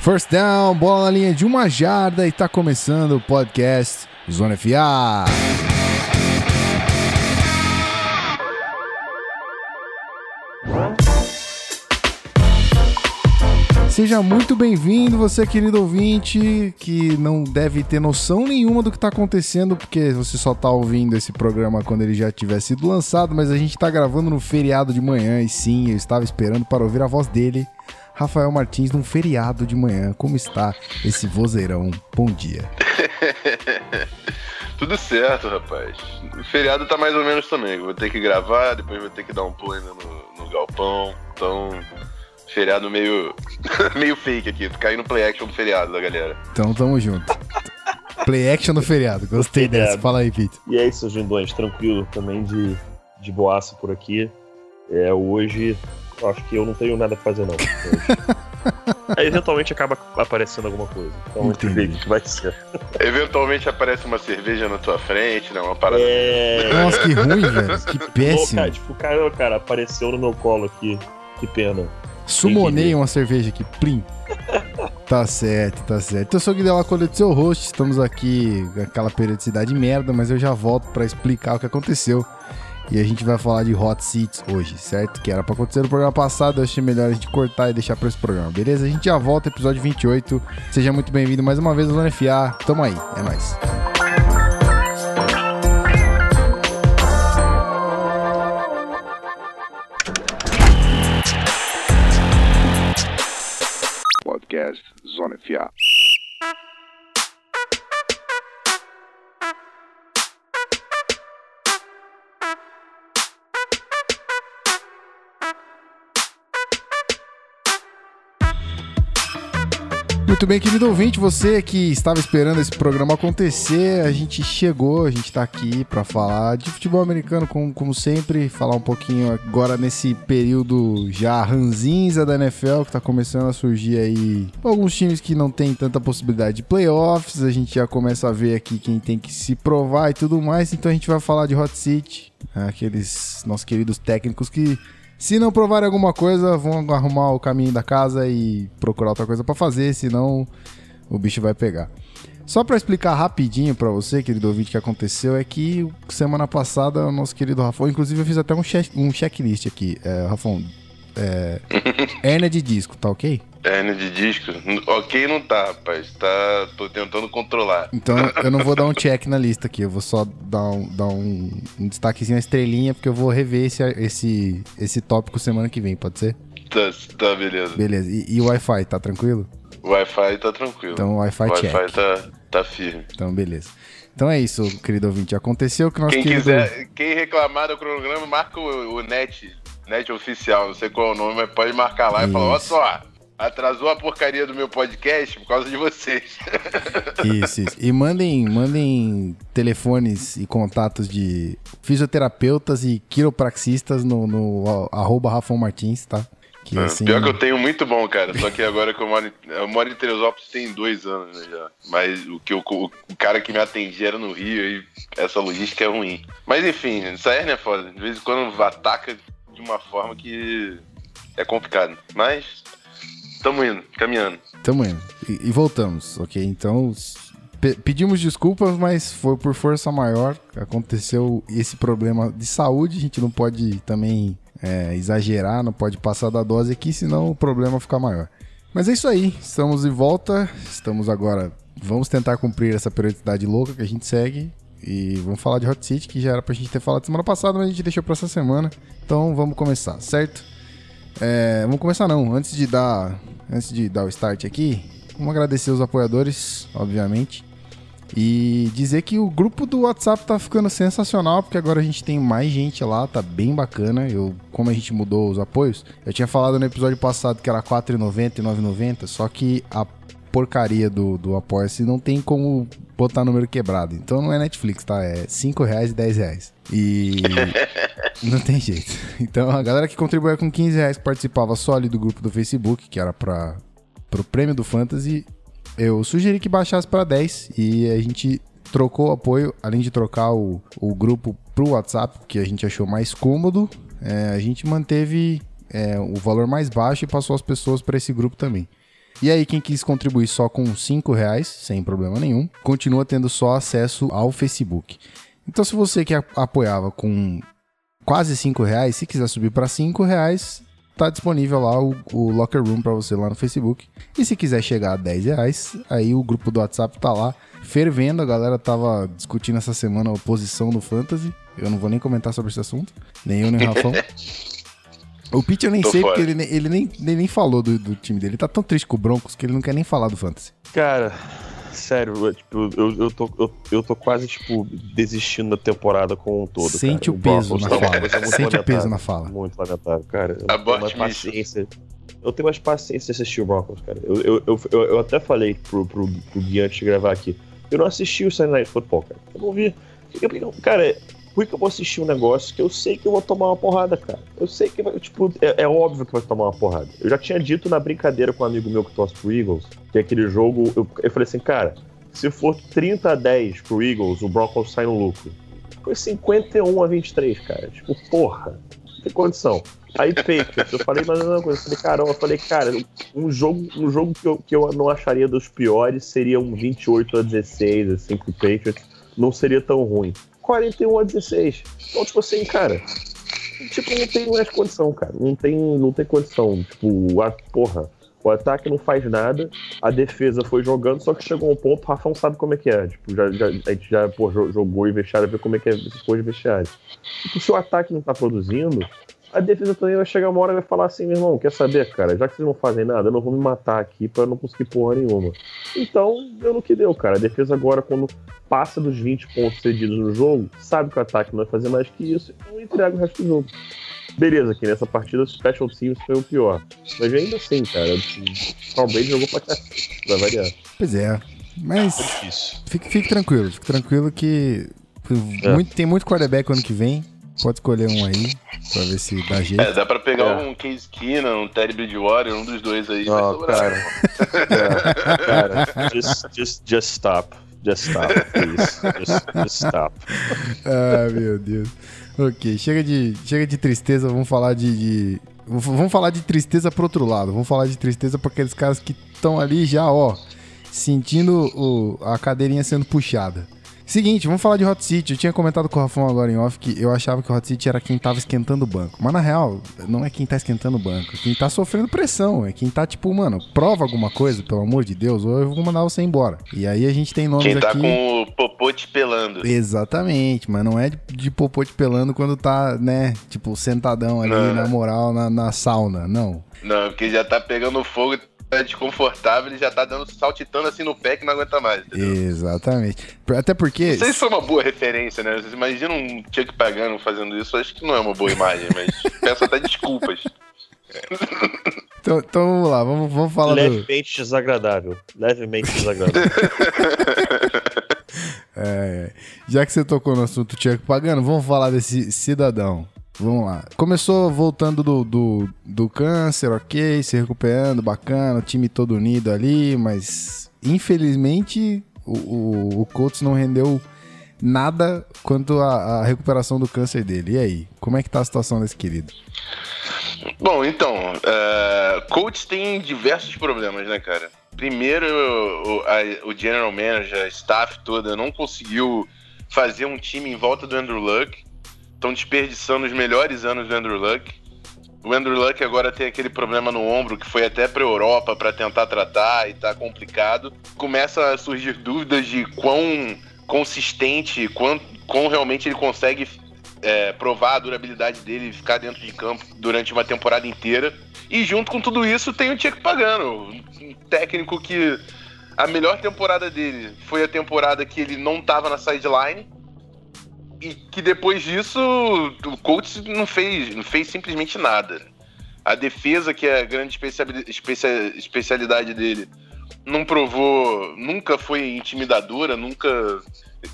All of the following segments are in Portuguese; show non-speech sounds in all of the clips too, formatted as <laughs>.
First down, bola na linha de uma jarda e tá começando o podcast Zona FA. Seja muito bem-vindo, você querido ouvinte, que não deve ter noção nenhuma do que está acontecendo, porque você só está ouvindo esse programa quando ele já tiver sido lançado, mas a gente está gravando no feriado de manhã, e sim, eu estava esperando para ouvir a voz dele, Rafael Martins, num feriado de manhã. Como está esse vozeirão? Bom dia. <laughs> Tudo certo, rapaz. O feriado tá mais ou menos também. Vou ter que gravar, depois vou ter que dar um pulo ainda no, no galpão. Então, feriado meio, <laughs> meio fake aqui. Tô caindo play action do feriado da galera. Então, tamo junto. Play action do feriado. Gostei Feriado. dessa. Fala aí, Pete. E é isso, Gindões, tranquilo também de, de boaça por aqui. É, hoje, acho que eu não tenho nada pra fazer, não. <laughs> Aí, eventualmente acaba aparecendo alguma coisa. Então a gente vê o Entendi. que vai ser. Eventualmente aparece uma cerveja na tua frente, né? Uma parada. É. Nossa, que ruim, velho. <laughs> Que Pô, péssimo. cara, tipo, cara, cara, apareceu no meu colo aqui. Que pena. Sumonei uma cerveja aqui, plim. Tá certo, tá certo. Eu sou o Guilherme Colete, seu host. Estamos aqui com aquela periodicidade merda, mas eu já volto pra explicar o que aconteceu. E a gente vai falar de Hot Seats hoje, certo? Que era pra acontecer no programa passado, eu achei melhor a gente cortar e deixar pra esse programa, beleza? A gente já volta, episódio 28. Seja muito bem-vindo mais uma vez ao Zona FA. Tamo aí, é nóis. Podcast Zona FA. Muito bem, querido ouvinte, você que estava esperando esse programa acontecer, a gente chegou, a gente tá aqui para falar de futebol americano, como, como sempre, falar um pouquinho agora nesse período já ranzinza da NFL, que tá começando a surgir aí alguns times que não tem tanta possibilidade de playoffs, a gente já começa a ver aqui quem tem que se provar e tudo mais, então a gente vai falar de Hot Seat, aqueles nossos queridos técnicos que se não provarem alguma coisa, vão arrumar o caminho da casa e procurar outra coisa pra fazer, senão o bicho vai pegar. Só pra explicar rapidinho pra você, querido ouvinte, o que aconteceu é que semana passada o nosso querido Rafão, inclusive eu fiz até um, check, um checklist aqui, é, Rafão, é, <laughs> hérnia de disco, tá ok? Hernia de disco. Ok, não tá, rapaz. Tá. Tô tentando controlar. Então eu <laughs> não vou dar um check na lista aqui, eu vou só dar um, dar um, um destaquezinho, uma estrelinha, porque eu vou rever esse, esse, esse tópico semana que vem, pode ser? Tá, tá beleza. Beleza, e, e o Wi-Fi, tá tranquilo? O Wi-Fi tá tranquilo. Então, Wi-Fi o check. Wi-Fi tá, tá firme. Então, beleza. Então é isso, querido ouvinte. Aconteceu que o nosso Quem querido... quiser, quem reclamar do cronograma, marca o, o net, net oficial, não sei qual é o nome, mas pode marcar lá e falar, olha Isso. só, atrasou a porcaria do meu podcast por causa de vocês. Isso, isso. E mandem, mandem telefones e contatos de fisioterapeutas e quiropraxistas no, no arroba Rafão Martins, tá? Que assim... Pior que eu tenho muito bom, cara. Só que agora que eu moro em, eu moro em Teresópolis tem dois anos né, já. Mas o, que eu- o, cara que me atendia era no Rio e essa logística é ruim. Mas enfim, essa hérnia é foda. De vez em quando ataca de uma forma que é complicado. Mas tamo indo, caminhando. Tamo indo. E, e voltamos, ok? Então, pe- pedimos desculpas, mas foi por força maior. Aconteceu esse problema de saúde. A gente não pode também é, exagerar, não pode passar da dose aqui, senão o problema fica maior. Mas é isso aí, estamos de volta. Estamos agora. Vamos tentar cumprir essa periodicidade louca que a gente segue. E vamos falar de Hot City, que já era pra gente ter falado semana passada, mas a gente deixou pra essa semana. Então vamos começar, certo? É, vamos começar não. Antes de dar, antes de dar o start aqui, vamos agradecer os apoiadores, obviamente, e dizer que o grupo do WhatsApp tá ficando sensacional, porque agora a gente tem mais gente lá, tá bem bacana. Eu, como a gente mudou os apoios, eu tinha falado no episódio passado que era R$ 4,90 e R$ 9,90, só que a porcaria do, do Apoia-se não tem como botar número quebrado. Então não é Netflix, tá? É 5 reais e 10 reais. E <laughs> não tem jeito. Então a galera que contribuía com 15 reais participava só ali do grupo do Facebook, que era para pro prêmio do Fantasy, eu sugeri que baixasse para 10 e a gente trocou o apoio, além de trocar o, o grupo pro WhatsApp, que a gente achou mais cômodo, é, a gente manteve é, o valor mais baixo e passou as pessoas para esse grupo também. E aí, quem quis contribuir só com 5 reais, sem problema nenhum, continua tendo só acesso ao Facebook. Então, se você que apoiava com quase 5 reais, se quiser subir para 5 reais, tá disponível lá o, o Locker Room para você lá no Facebook. E se quiser chegar a 10 reais, aí o grupo do WhatsApp tá lá fervendo. A galera tava discutindo essa semana a oposição do Fantasy. Eu não vou nem comentar sobre esse assunto, nem eu nem o Rafão. <laughs> O Pete eu nem Tô sei, fora. porque ele, ele, nem, ele nem falou do, do, time dele. Ele tá tão triste com o Broncos que ele não quer nem falar do Fantasy. Cara, sério, eu, tipo, eu, eu, tô, eu, eu tô quase, tipo, desistindo da temporada como um todo. Sente cara. o peso na fala. Sente o peso na fala. Muito lamentável, cara. Eu tenho mais paciência. Eu tenho mais paciência de assistir o Broncos, cara. Eu, eu, eu, eu, até falei pro, pro, pro Gui antes de gravar aqui. Eu não assisti o Sunday Night Football, cara. Eu não vi. Cara, por que eu vou assistir um negócio que eu sei que eu vou tomar uma porrada, cara? Eu sei que vai, tipo, é, é, óbvio que vai tomar uma porrada. Eu já tinha dito na brincadeira com um amigo meu que torce pro Eagles, que é aquele jogo, eu, eu falei assim, cara, se for 30 a 10 pro Eagles, o Broncos sai no lucro. Foi 51 a 23, cara. Tipo, porra, não tem condição. Aí Patriots, eu falei mais uma coisa, eu falei, caramba, eu falei, cara, um jogo, um jogo que, eu, que eu não acharia dos piores seria um 28 a 16, assim, pro Patriots. Não seria tão ruim. 41 a 16. Então, tipo assim, cara, tipo, não tem mais condição, cara. Não tem, não tem condição. Tipo, a porra. O ataque não faz nada, a defesa foi jogando, só que chegou um ponto, o Rafão sabe como é que é. Tipo, já, já, a gente já pô, jogou e vestiário, ver como é que é depois de vestiário. Tipo, se o ataque não tá produzindo, a defesa também vai chegar uma hora e vai falar assim, meu irmão, quer saber, cara, já que vocês não fazem nada, eu não vou me matar aqui para não conseguir porra nenhuma. Então, deu no que deu, cara. A defesa agora, quando passa dos 20 pontos cedidos no jogo, sabe que o ataque não vai fazer mais que isso, então entrega o resto do jogo. Beleza, que nessa partida o Special Teams foi o pior. Mas ainda assim, cara, o Tom Brady jogou pra cacete, vai variar. Pois é, mas é fique, fique tranquilo, fique tranquilo que é. muito, tem muito quarterback ano que vem, Pode escolher um aí, pra ver se dá jeito. É, dá pra pegar é. um Case Keenan, um Terry Bridgewater, um dos dois aí. Não, cara. é, <laughs> cara, just, just, just stop. Just stop, please. Just, just stop. ah, meu Deus. Ok, chega de, chega de tristeza, vamos falar de, de, Vamos falar de tristeza pro outro lado. Vamos falar de tristeza pra aqueles caras que estão ali já, ó, sentindo o, a cadeirinha sendo puxada. Seguinte, vamos falar de Hot City. Eu tinha comentado com o Rafão agora em off que eu achava que o Hot City era quem tava esquentando o banco. Mas na real, não é quem tá esquentando o banco. É quem tá sofrendo pressão. É quem tá tipo, mano, prova alguma coisa, pelo amor de Deus, ou eu vou mandar você embora. E aí a gente tem nomes aqui... Quem tá aqui... com o popote pelando. Exatamente, mas não é de, de popote pelando quando tá, né, tipo, sentadão ali, não. na moral, na, na sauna. Não. Não, porque já tá pegando fogo é desconfortável, ele já tá dando saltitando assim no pé que não aguenta mais. Entendeu? Exatamente. Até porque. Não sei se foi uma boa referência, né? Vocês imaginam um Chuck Pagano fazendo isso, acho que não é uma boa imagem, mas <laughs> peço até desculpas. Então, então, vamos lá, vamos, vamos falar Levemente do... desagradável. Levemente desagradável. <laughs> é, já que você tocou no assunto Chuck Pagano, vamos falar desse cidadão. Vamos lá. Começou voltando do, do, do câncer, ok, se recuperando, bacana, o time todo unido ali, mas infelizmente o, o, o não rendeu nada quanto à recuperação do câncer dele. E aí, como é que tá a situação desse querido? Bom, então, uh, Colts tem diversos problemas, né, cara? Primeiro, o, a, o general manager, a staff toda não conseguiu fazer um time em volta do Andrew Luck estão desperdiçando os melhores anos do Andrew Luck. O Andrew Luck agora tem aquele problema no ombro que foi até para Europa para tentar tratar e tá complicado. Começa a surgir dúvidas de quão consistente, quão, quão realmente ele consegue é, provar a durabilidade dele e ficar dentro de campo durante uma temporada inteira. E junto com tudo isso tem o Tcheco Pagano, um técnico que a melhor temporada dele foi a temporada que ele não estava na sideline e que depois disso o Colts não fez, não fez simplesmente nada. A defesa, que é a grande especialidade dele, não provou, nunca foi intimidadora, nunca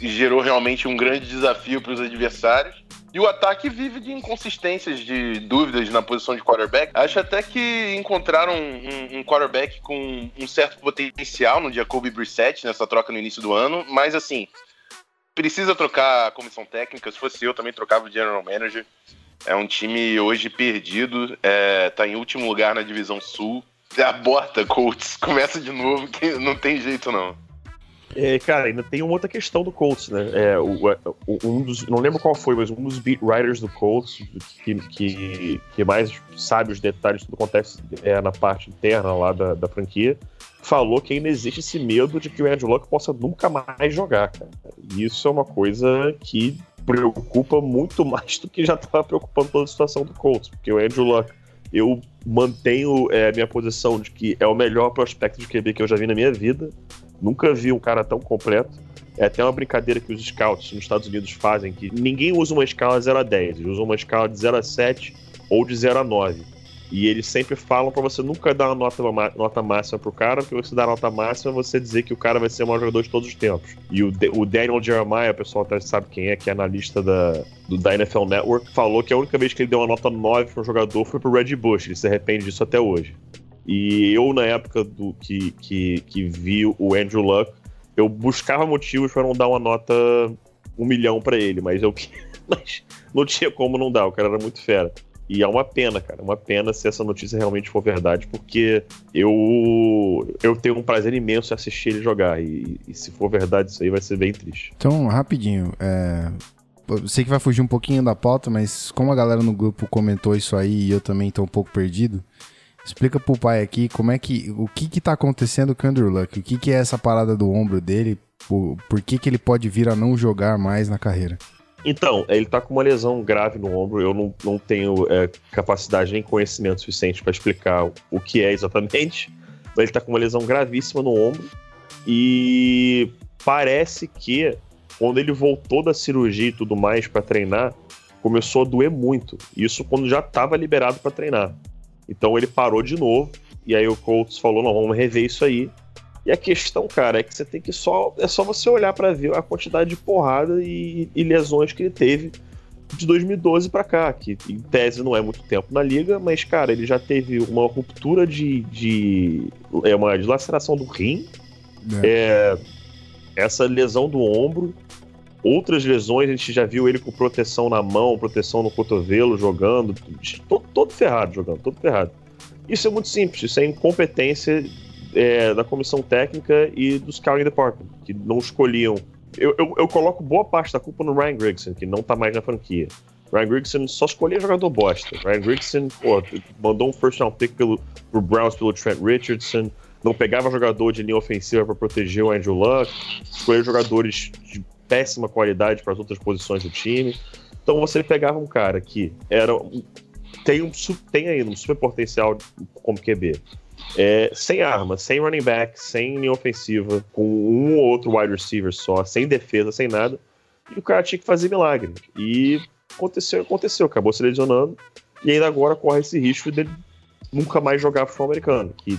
gerou realmente um grande desafio para os adversários. E o ataque vive de inconsistências, de dúvidas na posição de quarterback. Acho até que encontraram um, um quarterback com um certo potencial no Jacoby Brissett nessa troca no início do ano, mas assim, precisa trocar a comissão técnica. Se fosse eu, também trocava o general manager. É um time hoje perdido, é, tá em último lugar na divisão sul. aborta, Colts. <laughs> Começa de novo, que não tem jeito não. É, cara, ainda tem uma outra questão do Colts, né? É, o, o, um dos, não lembro qual foi, mas um dos beat writers do Colts que, que, que mais sabe os detalhes do acontece é, na parte interna lá da, da franquia, falou que ainda existe esse medo de que o Andrew Luck possa nunca mais jogar, cara. Isso é uma coisa que preocupa muito <laughs> mais do que já estava preocupando toda a situação do Colts, porque o Andrew Luck eu mantenho é, minha posição de que é o melhor prospecto de QB que eu já vi na minha vida. Nunca vi um cara tão completo. É até uma brincadeira que os scouts nos Estados Unidos fazem, que ninguém usa uma escala 0 a 10, eles usam uma escala de 0 a 7 ou de 0 a 9. E eles sempre falam para você nunca dar uma nota, uma nota máxima pro cara, porque você dá nota máxima você dizer que o cara vai ser o maior jogador de todos os tempos. E o, o Daniel Jeremiah, o pessoal até sabe quem é, que é analista da, do, da NFL Network, falou que a única vez que ele deu uma nota 9 para um jogador foi pro Red Bush. Ele se arrepende disso até hoje. E eu, na época do que, que, que vi o Andrew Luck, eu buscava motivos para não dar uma nota um milhão para ele, mas eu <laughs> mas não tinha como não dar, o cara era muito fera. E é uma pena, cara, uma pena se essa notícia realmente for verdade, porque eu eu tenho um prazer imenso em assistir ele jogar. E, e se for verdade, isso aí vai ser bem triste. Então, rapidinho, é... Eu sei que vai fugir um pouquinho da pauta, mas como a galera no grupo comentou isso aí e eu também tô um pouco perdido, explica pro pai aqui como é que. O que que tá acontecendo com o Andrew Luck? O que que é essa parada do ombro dele? Por, por que que ele pode vir a não jogar mais na carreira? Então, ele tá com uma lesão grave no ombro. Eu não, não tenho é, capacidade nem conhecimento suficiente para explicar o que é exatamente. Mas ele tá com uma lesão gravíssima no ombro. E parece que quando ele voltou da cirurgia e tudo mais para treinar, começou a doer muito. Isso quando já estava liberado para treinar. Então ele parou de novo. E aí o Colts falou: não, vamos rever isso aí. E a questão, cara, é que você tem que só. É só você olhar para ver a quantidade de porrada e, e, lesões que ele teve de 2012 para cá, que em tese não é muito tempo na liga, mas, cara, ele já teve uma ruptura de. de é uma dilaceração do rim, é. É, essa lesão do ombro, outras lesões, a gente já viu ele com proteção na mão, proteção no cotovelo, jogando, todo, todo ferrado jogando, todo ferrado. Isso é muito simples, isso é incompetência é, da comissão técnica e do scouting department, que não escolhiam. Eu, eu, eu, coloco boa parte da culpa no Ryan Grigson, que não tá mais na franquia. Ryan Grigson só escolhia jogador bosta. Ryan Grigson, pô, mandou um first round pick pelo, pro Browns pelo Trent Richardson, não pegava jogador de linha ofensiva para proteger o Andrew Luck, escolheu jogadores de péssima qualidade para as outras posições do time. Então você pegava um cara que era tem, um, tem ainda um super potencial como QB, é, sem arma, sem running back, sem linha ofensiva, com um ou outro wide receiver só, sem defesa, sem nada. E o cara tinha que fazer milagre. E aconteceu, aconteceu, acabou se lesionando. E ainda agora corre esse risco de nunca mais jogar futebol americano. Que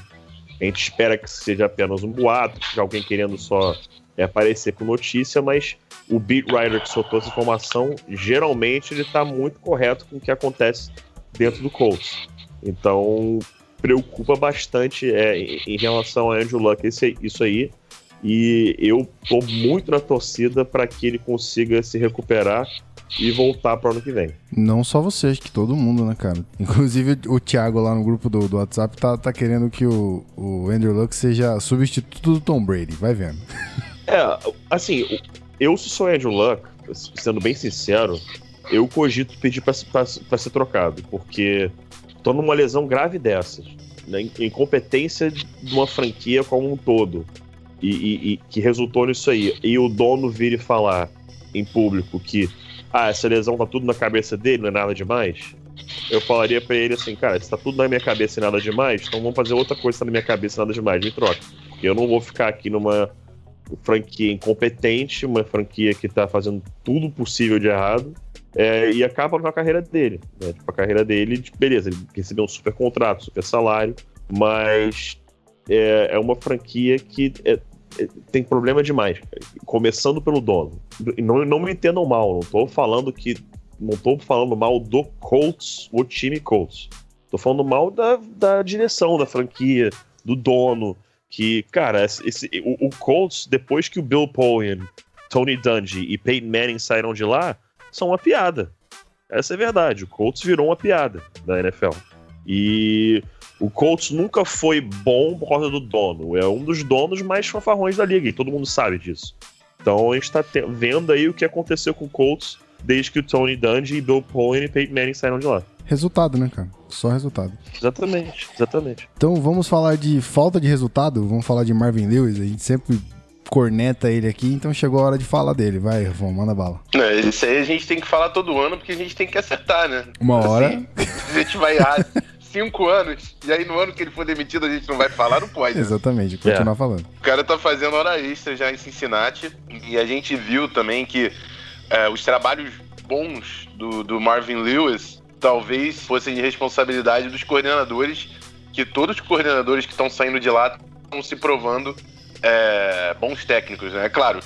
a gente espera que seja apenas um boato, que alguém querendo só é, aparecer com notícia, mas o beat writer que soltou essa informação, geralmente ele está muito correto com o que acontece dentro do Colts. Então, preocupa bastante é, em relação a Andrew Luck esse, isso aí. E eu tô muito na torcida para que ele consiga se recuperar e voltar para o ano que vem. Não só você, acho que todo mundo, né, cara? <laughs> Inclusive o Thiago lá no grupo do, do WhatsApp tá, tá querendo que o, o Andrew Luck seja substituto do Tom Brady. Vai vendo. <laughs> É, assim, eu se sou Andrew Luck, sendo bem sincero, eu cogito pedir para ser trocado, porque tô numa lesão grave dessas, né, incompetência de uma franquia como um todo, e, e, e, que resultou nisso aí, e o dono vir e falar em público que ah, essa lesão tá tudo na cabeça dele, não é nada demais, eu falaria para ele assim, cara, se tá tudo na minha cabeça e nada demais, então vamos fazer outra coisa que tá na minha cabeça e nada demais, me troca. Porque eu não vou ficar aqui numa franquia incompetente, uma franquia que tá fazendo tudo possível de errado, é, e acaba com a carreira dele. Né? Tipo, a carreira dele, beleza, ele recebeu um super contrato, super salário, mas é, é uma franquia que é, é tem problema demais, começando pelo dono. Não, não me entendam mal, não estou falando que. Não tô falando mal do Colts, o time Colts. Tô falando mal da, da direção da franquia, do dono. Que, cara, esse, o, o Colts, depois que o Bill Polian, Tony Dungy e Peyton Manning saíram de lá, são uma piada. Essa é verdade. O Colts virou uma piada da NFL. E o Colts nunca foi bom por causa do dono. É um dos donos mais fanfarrões da liga, e todo mundo sabe disso. Então a gente tá vendo aí o que aconteceu com o Colts desde que o Tony Dungy, Bill Powen e Peyton Manning saíram de lá. Resultado, né, cara? Só resultado. Exatamente, exatamente. Então vamos falar de falta de resultado, vamos falar de Marvin Lewis, a gente sempre corneta ele aqui, então chegou a hora de falar dele. Vai, Rafão, manda bala. É, isso aí a gente tem que falar todo ano porque a gente tem que acertar, né? Uma Assim, hora. a gente vai errar <laughs> cinco anos e aí no ano que ele for demitido a gente não vai falar, não pode. né? Exatamente, continuar falando. O cara tá fazendo hora extra já em Cincinnati e a gente viu também que é, os trabalhos bons do, do Marvin Lewis talvez fossem de responsabilidade dos coordenadores, que todos os coordenadores que estão saindo de lá estão se provando é, bons técnicos, né? É claro,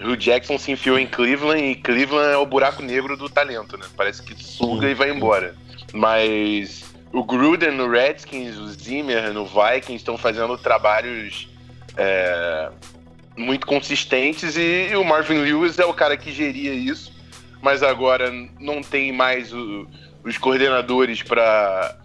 o Jackson se enfiou em Cleveland e Cleveland é o buraco negro do talento, né? Parece que suga e vai embora. Mas o Gruden no Redskins, o Zimmer no Vikings estão fazendo trabalhos é, muito consistentes e, e o Marvin Lewis é o cara que geria isso, mas agora não tem mais o- os coordenadores para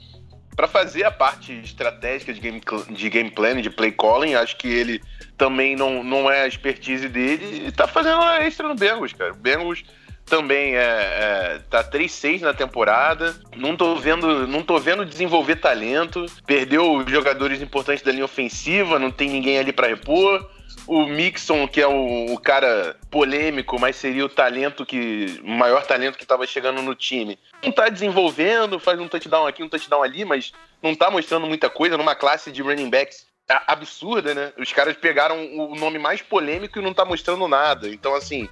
para fazer a parte estratégica de game, de game planning, de play calling. Acho que ele também não, não é a expertise dele e tá fazendo hora extra no Bengals, cara. O Bengals também é, é tá 3-6 na temporada. Não tô vendo, não tô vendo desenvolver talento. Perdeu jogadores importantes da linha ofensiva, não tem ninguém ali para repor. O Mixon, que é o, o cara polêmico, mas seria o talento que. o maior talento que estava chegando no time. Não tá desenvolvendo, faz um touchdown aqui, um touchdown ali, mas não tá mostrando muita coisa numa classe de running backs absurda, né? Os caras pegaram o nome mais polêmico e não tá mostrando nada. Então, assim,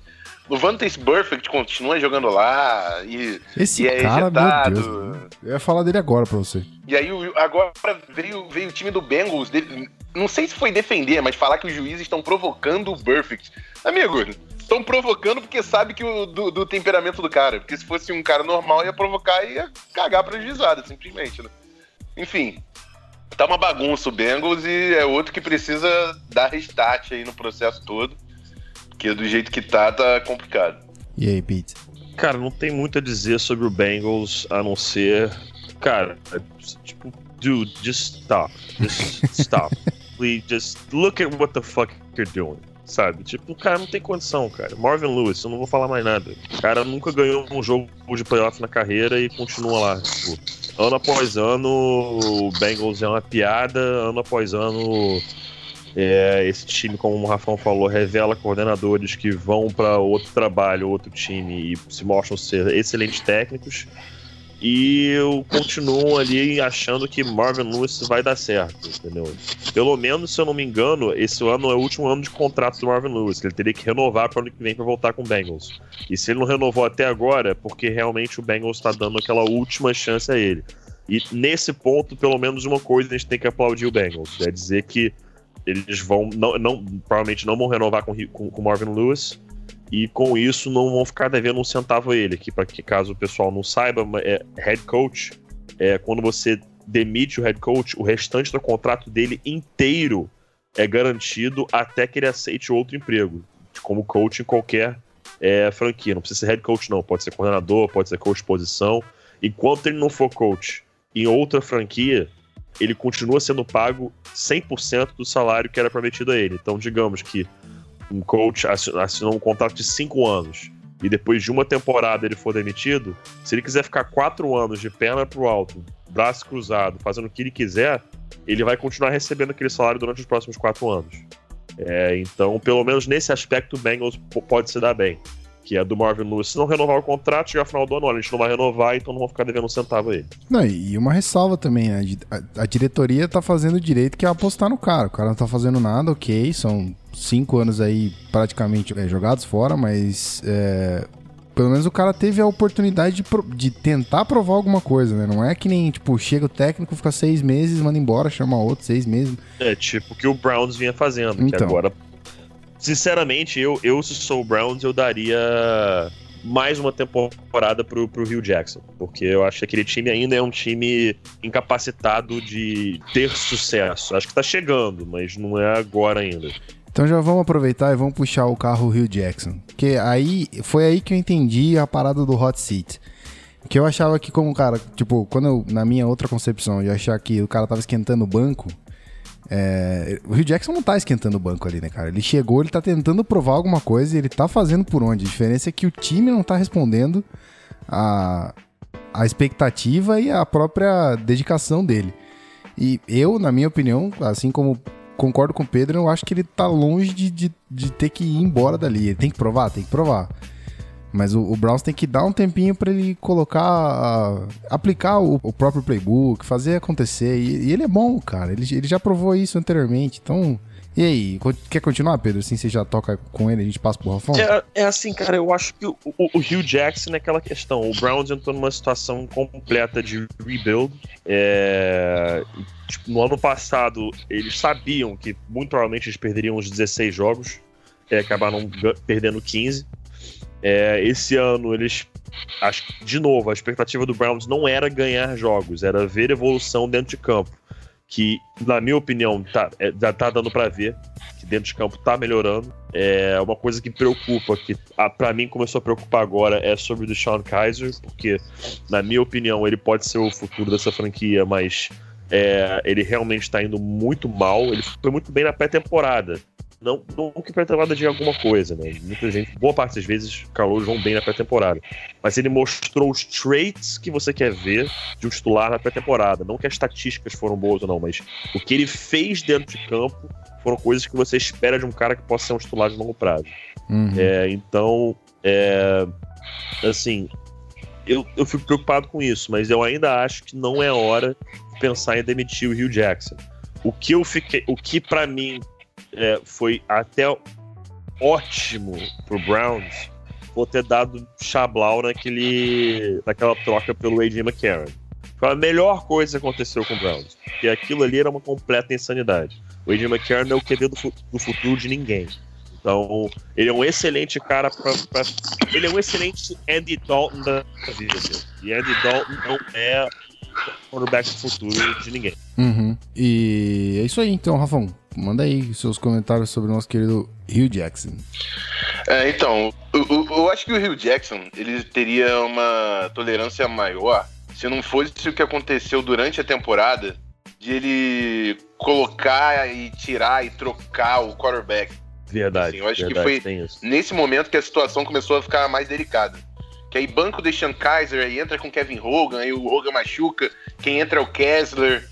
o Vantage Perfect continua jogando lá e, Esse e é cara, ejetado. meu Deus. Eu ia falar dele agora pra você. E aí agora veio, veio o time do Bengals, não sei se foi defender, mas falar que os juízes estão provocando o Burfict. Amigo, estão provocando porque sabe que o, do, do temperamento do cara. Porque se fosse um cara normal, ia provocar e ia cagar pra juizada, simplesmente, né? Enfim, tá uma bagunça o Bengals e é outro que precisa dar restart aí no processo todo. Porque do jeito que tá, tá complicado. E aí, Pete? Cara, não tem muito a dizer sobre o Bengals a não ser. Cara, tipo, dude, just stop. Just stop. <laughs> Please, just look at what the fuck you're doing. Sabe? Tipo, cara, não tem condição, cara. Marvin Lewis, eu não vou falar mais nada. O cara nunca ganhou um jogo de playoff na carreira e continua lá. Tipo, ano após ano, o Bengals é uma piada. Ano após ano, é, esse time, como o Rafão falou, revela coordenadores que vão para outro trabalho, outro time e se mostram ser excelentes técnicos. E eu continuo ali achando que Marvin Lewis vai dar certo, entendeu? Pelo menos, se eu não me engano, esse ano é o último ano de contrato do Marvin Lewis, que ele teria que renovar para o ano que vem para voltar com o Bengals. E se ele não renovou até agora, é porque realmente o Bengals está dando aquela última chance a ele. E nesse ponto, pelo menos uma coisa a gente tem que aplaudir o Bengals, é dizer que eles vão não, não- provavelmente não vão renovar com com, com Marvin Lewis e com isso não vão ficar devendo um centavo a ele que para que caso o pessoal não saiba é head coach é quando você demite o head coach o restante do contrato dele inteiro é garantido até que ele aceite outro emprego como coach em qualquer é, franquia. Não precisa ser head coach não. Pode ser coordenador pode ser coach de posição. Enquanto ele não for coach em outra franquia ele continua sendo pago 100% do salário que era prometido a ele. Então, digamos que um coach assi- assinou um contrato de 5 anos e depois de uma temporada ele for demitido, se ele quiser ficar 4 anos de perna pro alto, braço cruzado, fazendo o que ele quiser, ele vai continuar recebendo aquele salário durante os próximos 4 anos. É, então, pelo menos nesse aspecto, o Bengals pode se dar bem. Que é do Marvin Lewis. Se não renovar o contrato, chegar ao final do ano, olha, a gente não vai renovar, então não vão ficar devendo um centavo a ele. Não, e uma ressalva também, né? A, a diretoria tá fazendo direito que é apostar no cara. O cara não tá fazendo nada, ok. São cinco anos aí praticamente é, jogados fora, mas é, pelo menos o cara teve a oportunidade de, pro- de tentar provar alguma coisa, né? Não é que nem, tipo, chega o técnico, fica seis meses, manda embora, chama outro, seis meses. É, tipo o que o Browns vinha fazendo, que Então. agora. Sinceramente, eu, eu, se sou o Browns, eu daria mais uma temporada pro, pro Rio Jackson. Porque eu acho que aquele time ainda é um time incapacitado de ter sucesso. Acho que tá chegando, mas não é agora ainda. Então já vamos aproveitar e vamos puxar o carro Rio Jackson. Porque aí foi aí que eu entendi a parada do hot seat. Que eu achava que como, cara, tipo, quando eu, na minha outra concepção, eu achar que o cara tava esquentando o banco, é, o Rio Jackson não tá esquentando o banco ali, né, cara? Ele chegou, ele tá tentando provar alguma coisa e ele tá fazendo por onde. A diferença é que o time não tá respondendo a, a expectativa e a própria dedicação dele. E eu, na minha opinião, assim como concordo com o Pedro, eu acho que ele tá longe de, de, de ter que ir embora dali. Ele tem que provar? Tem que provar. Mas o, o Browns tem que dar um tempinho para ele colocar, aplicar o, o, próprio playbook, fazer acontecer. E, e, ele é bom, cara. Ele, ele já provou isso anteriormente. Então, e aí, quer continuar, Pedro? Assim, você já toca com ele, a gente passa pro Rafão? É, é assim, cara, eu acho que o, o, o Hugh Jackson é aquela questão. O Browns entrou numa situação completa de rebuild. É, tipo, no ano passado, eles sabiam que muito provavelmente eles perderiam os 16 jogos. É, acabaram perdendo 15. É, esse ano eles. Acho, de novo, a expectativa do Browns não era ganhar jogos, era ver evolução dentro de campo. Que, na minha opinião, tá, é, já tá dando para ver que dentro de campo tá melhorando. É uma coisa que preocupa, que para mim começou a preocupar agora, é sobre o Deshaun Kaiser, porque, na minha opinião, ele pode ser o futuro dessa franquia, mas é, ele realmente está indo muito mal. Ele foi muito bem na pré-temporada. Não, não que pré-temporada de alguma coisa, né? Muita gente, boa parte das vezes, calouros vão bem na pré-temporada. Mas ele mostrou os traits que você quer ver de um titular na pré-temporada. Não que as estatísticas foram boas ou não, mas o que ele fez dentro de campo foram coisas que você espera de um cara que possa ser um titular de longo prazo. Uhum. É, então, é, assim, eu, eu fico preocupado com isso, mas eu ainda acho que não é hora de pensar em demitir o Hugh Jackson. O que eu fiquei, o que para mim é, foi até ótimo pro Browns por ter dado Chablau naquele, naquela troca pelo AJ McCarron. Foi a melhor coisa que aconteceu com o Browns. Porque aquilo ali era uma completa insanidade. O AJ McCarron é o QB do, do futuro de ninguém. Então, ele é um excelente cara pra, pra, Ele é um excelente Andy Dalton da vida. E Andy Dalton não é quarterback futuro de ninguém. Uhum. E é isso aí, então, Rafão. Manda aí seus comentários sobre o nosso querido Hugh Jackson. É, então, eu, eu, eu acho que o Hugh Jackson ele teria uma tolerância maior se não fosse o que aconteceu durante a temporada de ele colocar e tirar e trocar o quarterback. Verdade. Assim, eu acho verdade, que foi nesse momento que a situação começou a ficar mais delicada. Que aí banco de Sean Kaiser, aí entra com Kevin Hogan, aí o Hogan machuca, quem entra é o Kessler.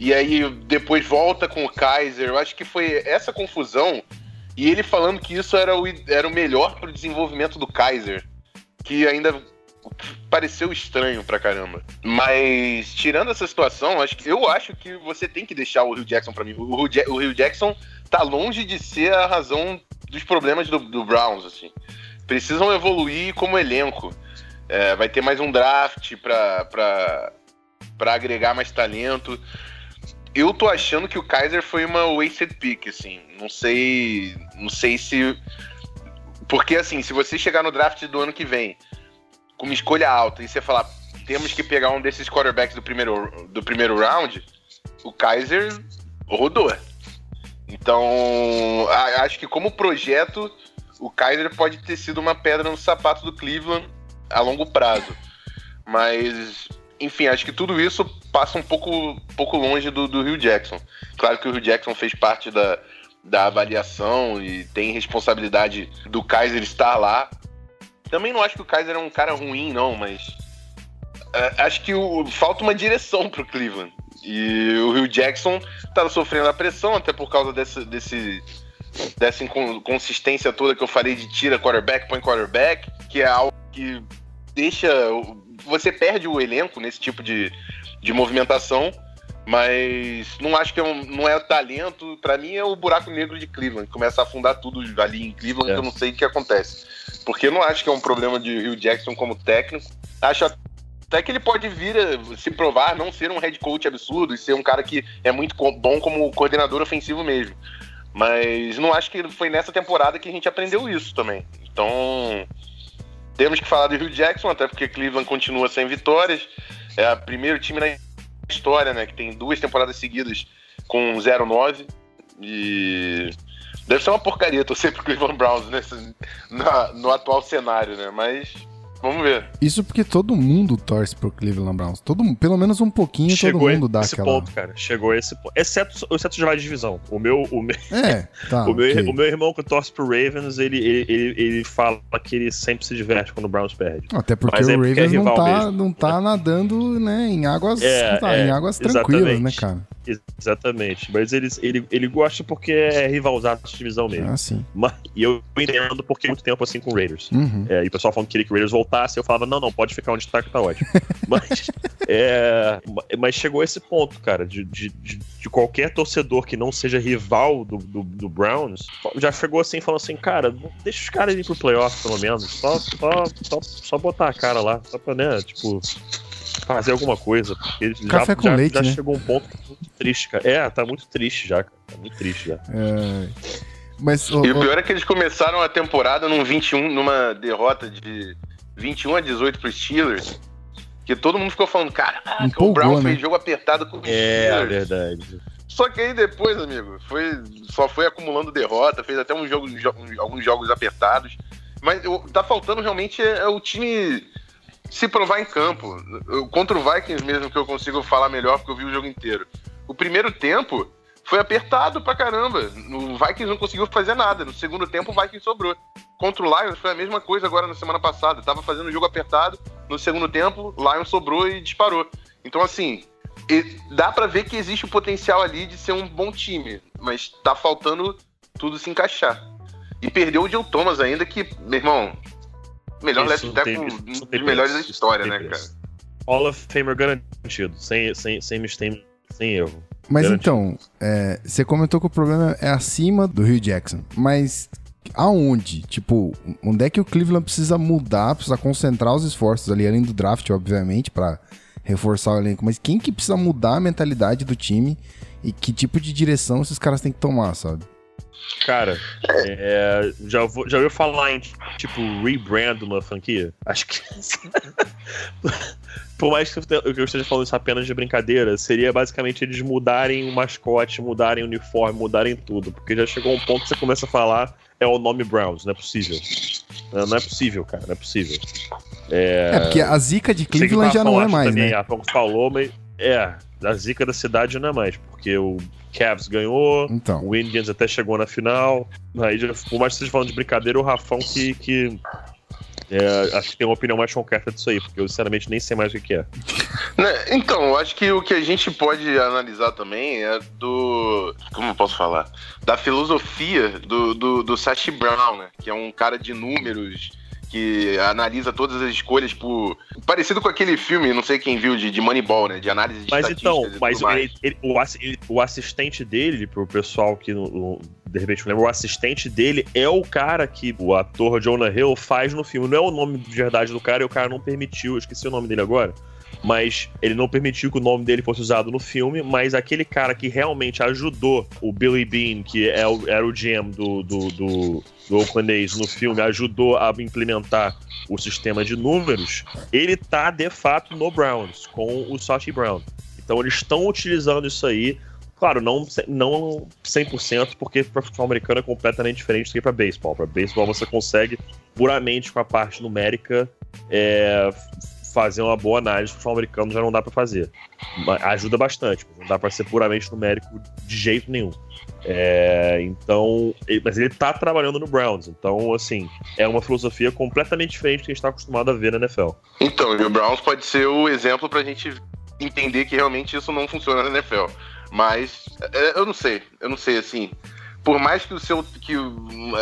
E aí depois volta com o Kaiser. Eu acho que foi essa confusão. E ele falando que isso era o, era o melhor para o desenvolvimento do Kaiser. Que ainda pareceu estranho pra caramba. Mas, tirando essa situação, acho que, eu acho que você tem que deixar o Rio Jackson para mim. O Rio, Jackson tá longe de ser a razão dos problemas do, do Browns, assim. Precisam evoluir como elenco. É, vai ter mais um draft para agregar mais talento eu tô achando que o Kaiser foi uma wasted pick, assim. Não sei. Não sei se. Porque, assim, se você chegar no draft do ano que vem com uma escolha alta e você falar, temos que pegar um desses quarterbacks do primeiro, do primeiro round, o Kaiser rodou. Então, acho que como projeto, o Kaiser pode ter sido uma pedra no sapato do Cleveland a longo prazo. Mas enfim, acho que tudo isso passa um pouco, pouco longe do, do Rio Jackson. Claro que o Rio Jackson fez parte da, da avaliação e tem responsabilidade do Kaiser estar lá. Também não acho que o Kaiser é um cara ruim, não, mas uh, acho que o, falta uma direção pro Cleveland. E o Rio Jackson tá sofrendo a pressão, até por causa desse, desse, dessa inconsistência toda que eu falei de tira quarterback, põe quarterback, que é algo que deixa você perde o elenco nesse tipo de, de movimentação, mas não acho que é um, não é talento. Para mim é o buraco negro de Cleveland, começa a afundar tudo ali em Cleveland, é. eu não sei o que acontece. Porque eu não acho que é um problema de Rio Jackson como técnico. Acho até que ele pode vir a se provar não ser um head coach absurdo e ser um cara que é muito bom como coordenador ofensivo mesmo. Mas não acho que foi nessa temporada que a gente aprendeu isso também. Então, temos que falar do Rio Jackson, até porque Cleveland continua sem vitórias. É o primeiro time na história, né? Que tem duas temporadas seguidas com 0-9. E deve ser uma porcaria torcer pro Cleveland Browns nesse, no atual cenário, né? Mas Vamos ver. Isso porque todo mundo torce pro Cleveland Browns. Todo, pelo menos um pouquinho Chegou todo mundo dá esse aquela. ponto, cara. Chegou esse ponto. Exceto, exceto os rivais de divisão. O meu, o meu, É, tá. <laughs> o, meu, ok. o meu irmão que torce pro Ravens, ele, ele, ele, ele fala que ele sempre se diverte quando o Browns perde. Até porque Mas o é porque é Ravens não tá, mesmo. não tá nadando né, em águas, É, tá, é, em águas tranquilas, né, cara? Exatamente. Mas ele, ele, ele gosta porque é rivalzado de divisão mesmo. Ah, sim. Mas, e eu entendo porque muito tempo assim com o Raiders. Uhum. É, e o pessoal falando que queria que o Raiders voltasse, eu falava, não, não, pode ficar onde tá que tá ótimo. <laughs> mas, é, mas chegou esse ponto, cara, de, de, de, de qualquer torcedor que não seja rival do, do, do Browns, já chegou assim, falando assim, cara, deixa os caras ir pro playoff, pelo menos. Só, só, só, só botar a cara lá, só pra, né, tipo, fazer alguma coisa. Porque Café já, com já, leite, já né? chegou um ponto muito triste, cara. É, tá muito triste já, cara. Tá muito triste já. É, Mas, ô, E o pior é que eles começaram a temporada num 21, numa derrota de 21 a 18 pro Steelers. Que todo mundo ficou falando, cara, o Empolgou, Browns né? fez jogo apertado com o É, Steelers. verdade. Só que aí depois, amigo, foi, só foi acumulando derrota, fez até uns jogos, jo- alguns jogos apertados. Mas o- tá faltando realmente é, é o time se provar em campo. Contra o Vikings mesmo, que eu consigo falar melhor, porque eu vi o jogo inteiro. O primeiro tempo foi apertado pra caramba. O Vikings não conseguiu fazer nada. No segundo tempo, o Vikings sobrou. Contra o Lions foi a mesma coisa agora na semana passada. Tava fazendo o jogo apertado. No segundo tempo, o Lions sobrou e disparou. Então, assim, dá pra ver que existe o potencial ali de ser um bom time, mas tá faltando tudo se encaixar. E perdeu o Joe Thomas ainda, que, meu irmão, melhor Isso left tackle, um dos melhores da história, né, cara? Hall of Famer garantido, sem, sem, sem mistake, sem erro. mas Garantido. então, é, você comentou que o problema é acima do Rio Jackson. Mas aonde? Tipo, onde é que o Cleveland precisa mudar, precisa concentrar os esforços ali, além do draft, obviamente, pra reforçar o elenco. Mas quem que precisa mudar a mentalidade do time e que tipo de direção esses caras têm que tomar, sabe? Cara, é, já, vou, já ouviu falar em, tipo, rebrand uma franquia? Acho que. <laughs> Por mais que eu esteja falando isso apenas de brincadeira, seria basicamente eles mudarem o mascote, mudarem o uniforme, mudarem tudo. Porque já chegou um ponto que você começa a falar, é o nome Browns, não é possível. Não, é possível, cara, não é possível. É, porque a zica de Cleveland já não é mais, também, né? A falou, mas é, a zica da cidade não é mais, porque o Cavs ganhou, Então. o Indians até chegou na final. Aí, já, por mais que esteja falando de brincadeira, o Rafão que. que é, acho que tem uma opinião mais concreta disso aí, porque eu sinceramente nem sei mais o que, é. Né, Então, eu acho que o que a gente pode analisar também é do. Como eu posso falar? Da filosofia do, do, do Brown, né? Que é um cara de números que analisa todas as escolhas por. Parecido com aquele filme, não sei quem viu, de, de Moneyball, né? De análise de Mas então, mas ele- ele- o, assistente dele, pro pessoal que de repente não lembra, o assistente dele é o cara que o ator Jonah Hill faz no filme. Não é o nome de verdade do cara e o cara não permitiu, eu esqueci o nome dele agora. Mas ele não permitiu que o nome dele fosse usado no filme, mas aquele cara que realmente ajudou o Billy Bean, que é o- era o GM do, do, do, do Oakland A's no filme, ajudou a implementar o sistema de números, ele tá de fato no Browns, com o Sashi Brown. Então eles estão utilizando isso aí. Claro, não, não 100%, porque para futebol americano é completamente diferente do que para beisebol. Para beisebol você consegue puramente com a parte numérica é, fazer uma boa análise. Futebol americano já não dá para fazer. Ajuda bastante, não dá para ser puramente numérico de jeito nenhum. É, então, ele- mas ele tá trabalhando no Browns. Então, assim, é uma filosofia completamente diferente do que a gente tá acostumado a ver na NFL. Então, e o Browns pode ser o exemplo pra gente entender que realmente isso não funciona na NFL. Mas é, eu não sei, eu não sei assim. Por mais que o seu que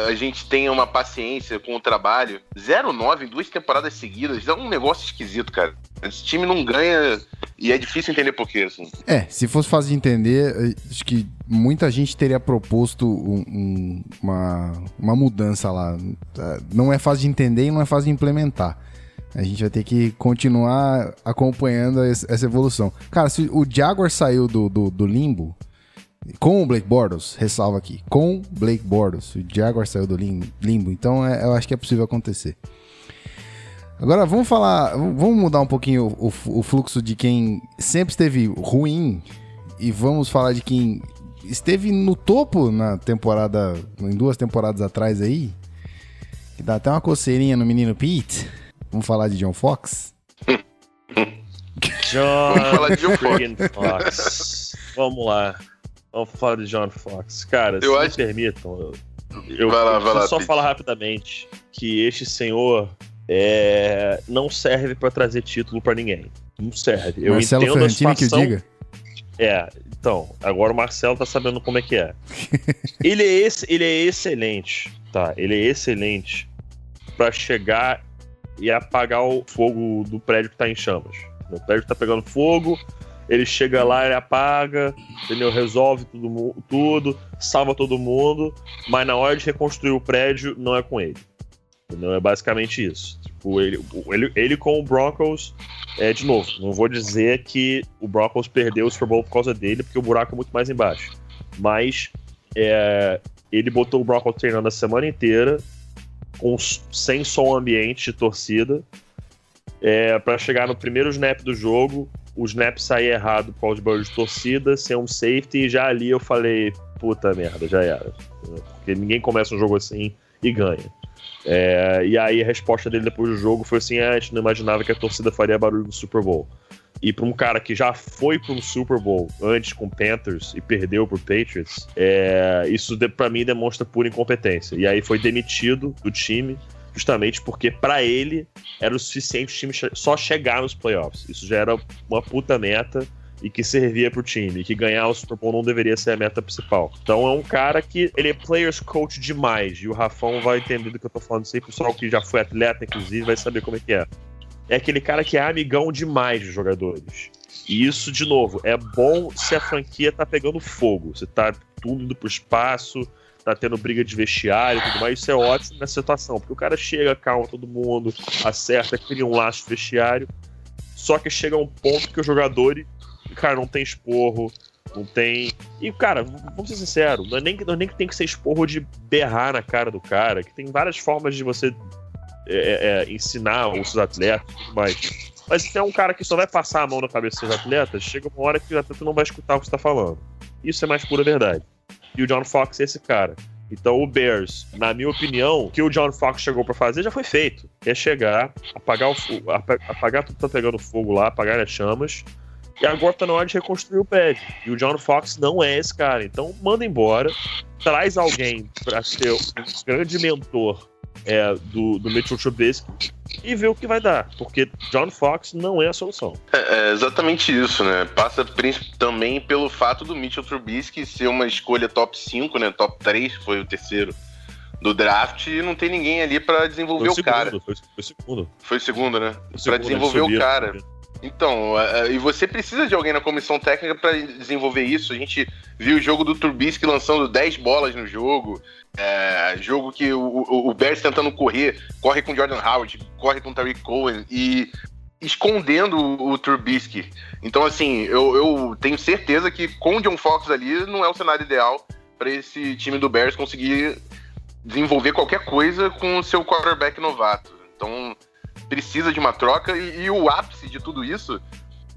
a gente tenha uma paciência com o trabalho, 0-9 em duas temporadas seguidas é um negócio esquisito, cara. Esse time não ganha e é difícil entender por quê, assim. É, se fosse fácil de entender, eh, acho que muita gente teria proposto um- um- uma, uma mudança lá. Eh, Não é fácil de entender e não é fácil de implementar. A gente vai ter que continuar acompanhando es- essa evolução. Cara, se o Jaguar saiu do, do, do limbo, com o Blake Bortles, ressalva aqui, com Blake Bortles, o Jaguar saiu do lim- limbo, então é- eu acho que é possível acontecer. Agora vamos falar, vamos mudar um pouquinho o, o- o fluxo de quem sempre esteve ruim e vamos falar de quem esteve no topo na temporada, em duas temporadas atrás aí, que dá até uma coceirinha no menino Pete. Vamos falar de John Fox? <laughs> John Fox. Vamos lá. Vamos falar de John Fox. Cara, Eu se acho- me permitam, eu, eu Vai lá, vai lá, só Pete. falar rapidamente que este senhor é, não serve pra trazer título pra ninguém. Não serve. Eu Marcelo entendo a Ferrantini que situação. diga. É, então, agora o Marcelo tá sabendo como é que é. <laughs> ele, é esse, ele é excelente, tá? Ele é excelente pra chegar e apagar o fogo do prédio que tá em chamas. O prédio tá pegando fogo, ele chega lá, ele apaga, entendeu? Resolve tudo, tudo, salva todo mundo, mas na hora de reconstruir o prédio, não é com ele. Entendeu? É basicamente isso. Tipo, ele, ele, ele com o Broncos é, de novo, não vou dizer que o Broncos perdeu o Super Bowl por causa dele, porque o buraco é muito mais embaixo. Mas é, ele botou o Broncos treinando a semana inteira, com, sem som ambiente de torcida, é, para chegar no primeiro snap do jogo, o snap sair errado por causa de barulho de torcida, ser um safety, e já ali eu falei, puta merda, já era. Porque ninguém começa um jogo assim e ganha. É, e aí a resposta dele depois do jogo foi assim: ah, a gente não imaginava que a torcida faria barulho no Super Bowl. E para um cara que já foi para um Super Bowl antes com Panthers e perdeu pro Patriots, é, isso para mim demonstra pura incompetência. E aí foi demitido do time, justamente porque para ele era o suficiente o time só chegar nos playoffs. Isso já era uma puta meta e que servia pro time, e que ganhar o Super Bowl não deveria ser a meta principal. Então é um cara que ele é players coach demais, e o Rafão vai entender do que eu tô falando, sei, o pessoal que já foi atleta, inclusive, vai saber como é que é. É aquele cara que é amigão demais dos jogadores. E isso, de novo, é bom se a franquia tá pegando fogo, você tá tudo indo pro espaço, tá tendo briga de vestiário e tudo mais, isso é ótimo nessa situação, porque o cara chega, calma todo mundo, acerta, cria um laço de vestiário, só que chega um ponto que os jogadores cara, não tem esporro, não tem. E, cara, vamos ser sinceros, não é nem, que- não é nem que tem que ser esporro de berrar na cara do cara, que tem várias formas de você é, é, ensinar os seus atletas e tudo mais. Mas se é um cara que só vai passar a mão na cabeça dos atletas, chega uma hora que o atleta não vai escutar o que você tá falando. Isso é mais pura verdade. E o John Fox é esse cara. Então o Bears, na minha opinião, o que o John Fox chegou pra fazer já foi feito. É chegar, apagar o apagar tudo que tá pegando fogo lá, apagar as chamas, e agora tá na hora de reconstruir o prédio. E o John Fox não é esse cara. Então manda embora, traz alguém pra ser um grande mentor é, do, do Mitchell Trubisky e vê o que vai dar. Porque John Fox não é a solução. É, é exatamente isso, né? Passa também pelo fato do Mitchell Trubisky ser uma escolha top 5, né? Top 3, foi o terceiro do draft, e não tem ninguém ali pra desenvolver Foi o cara. segundo, foi, foi o segundo. Foi segundo, né? Foi Pra segundo, desenvolver o cara. Então, é, é, e você precisa de alguém na comissão técnica pra desenvolver isso. A gente viu o jogo do Trubisky lançando 10 bolas no jogo. é, jogo que o, o, Bears tentando correr, corre com Jordan Howard, corre com Tariq Cohen e escondendo o, Trubisky. Então, assim, eu, eu tenho certeza que com o John Fox ali não é o cenário ideal para esse time do Bears conseguir desenvolver qualquer coisa com o seu quarterback novato. Então, precisa de uma troca e, e o ápice de tudo isso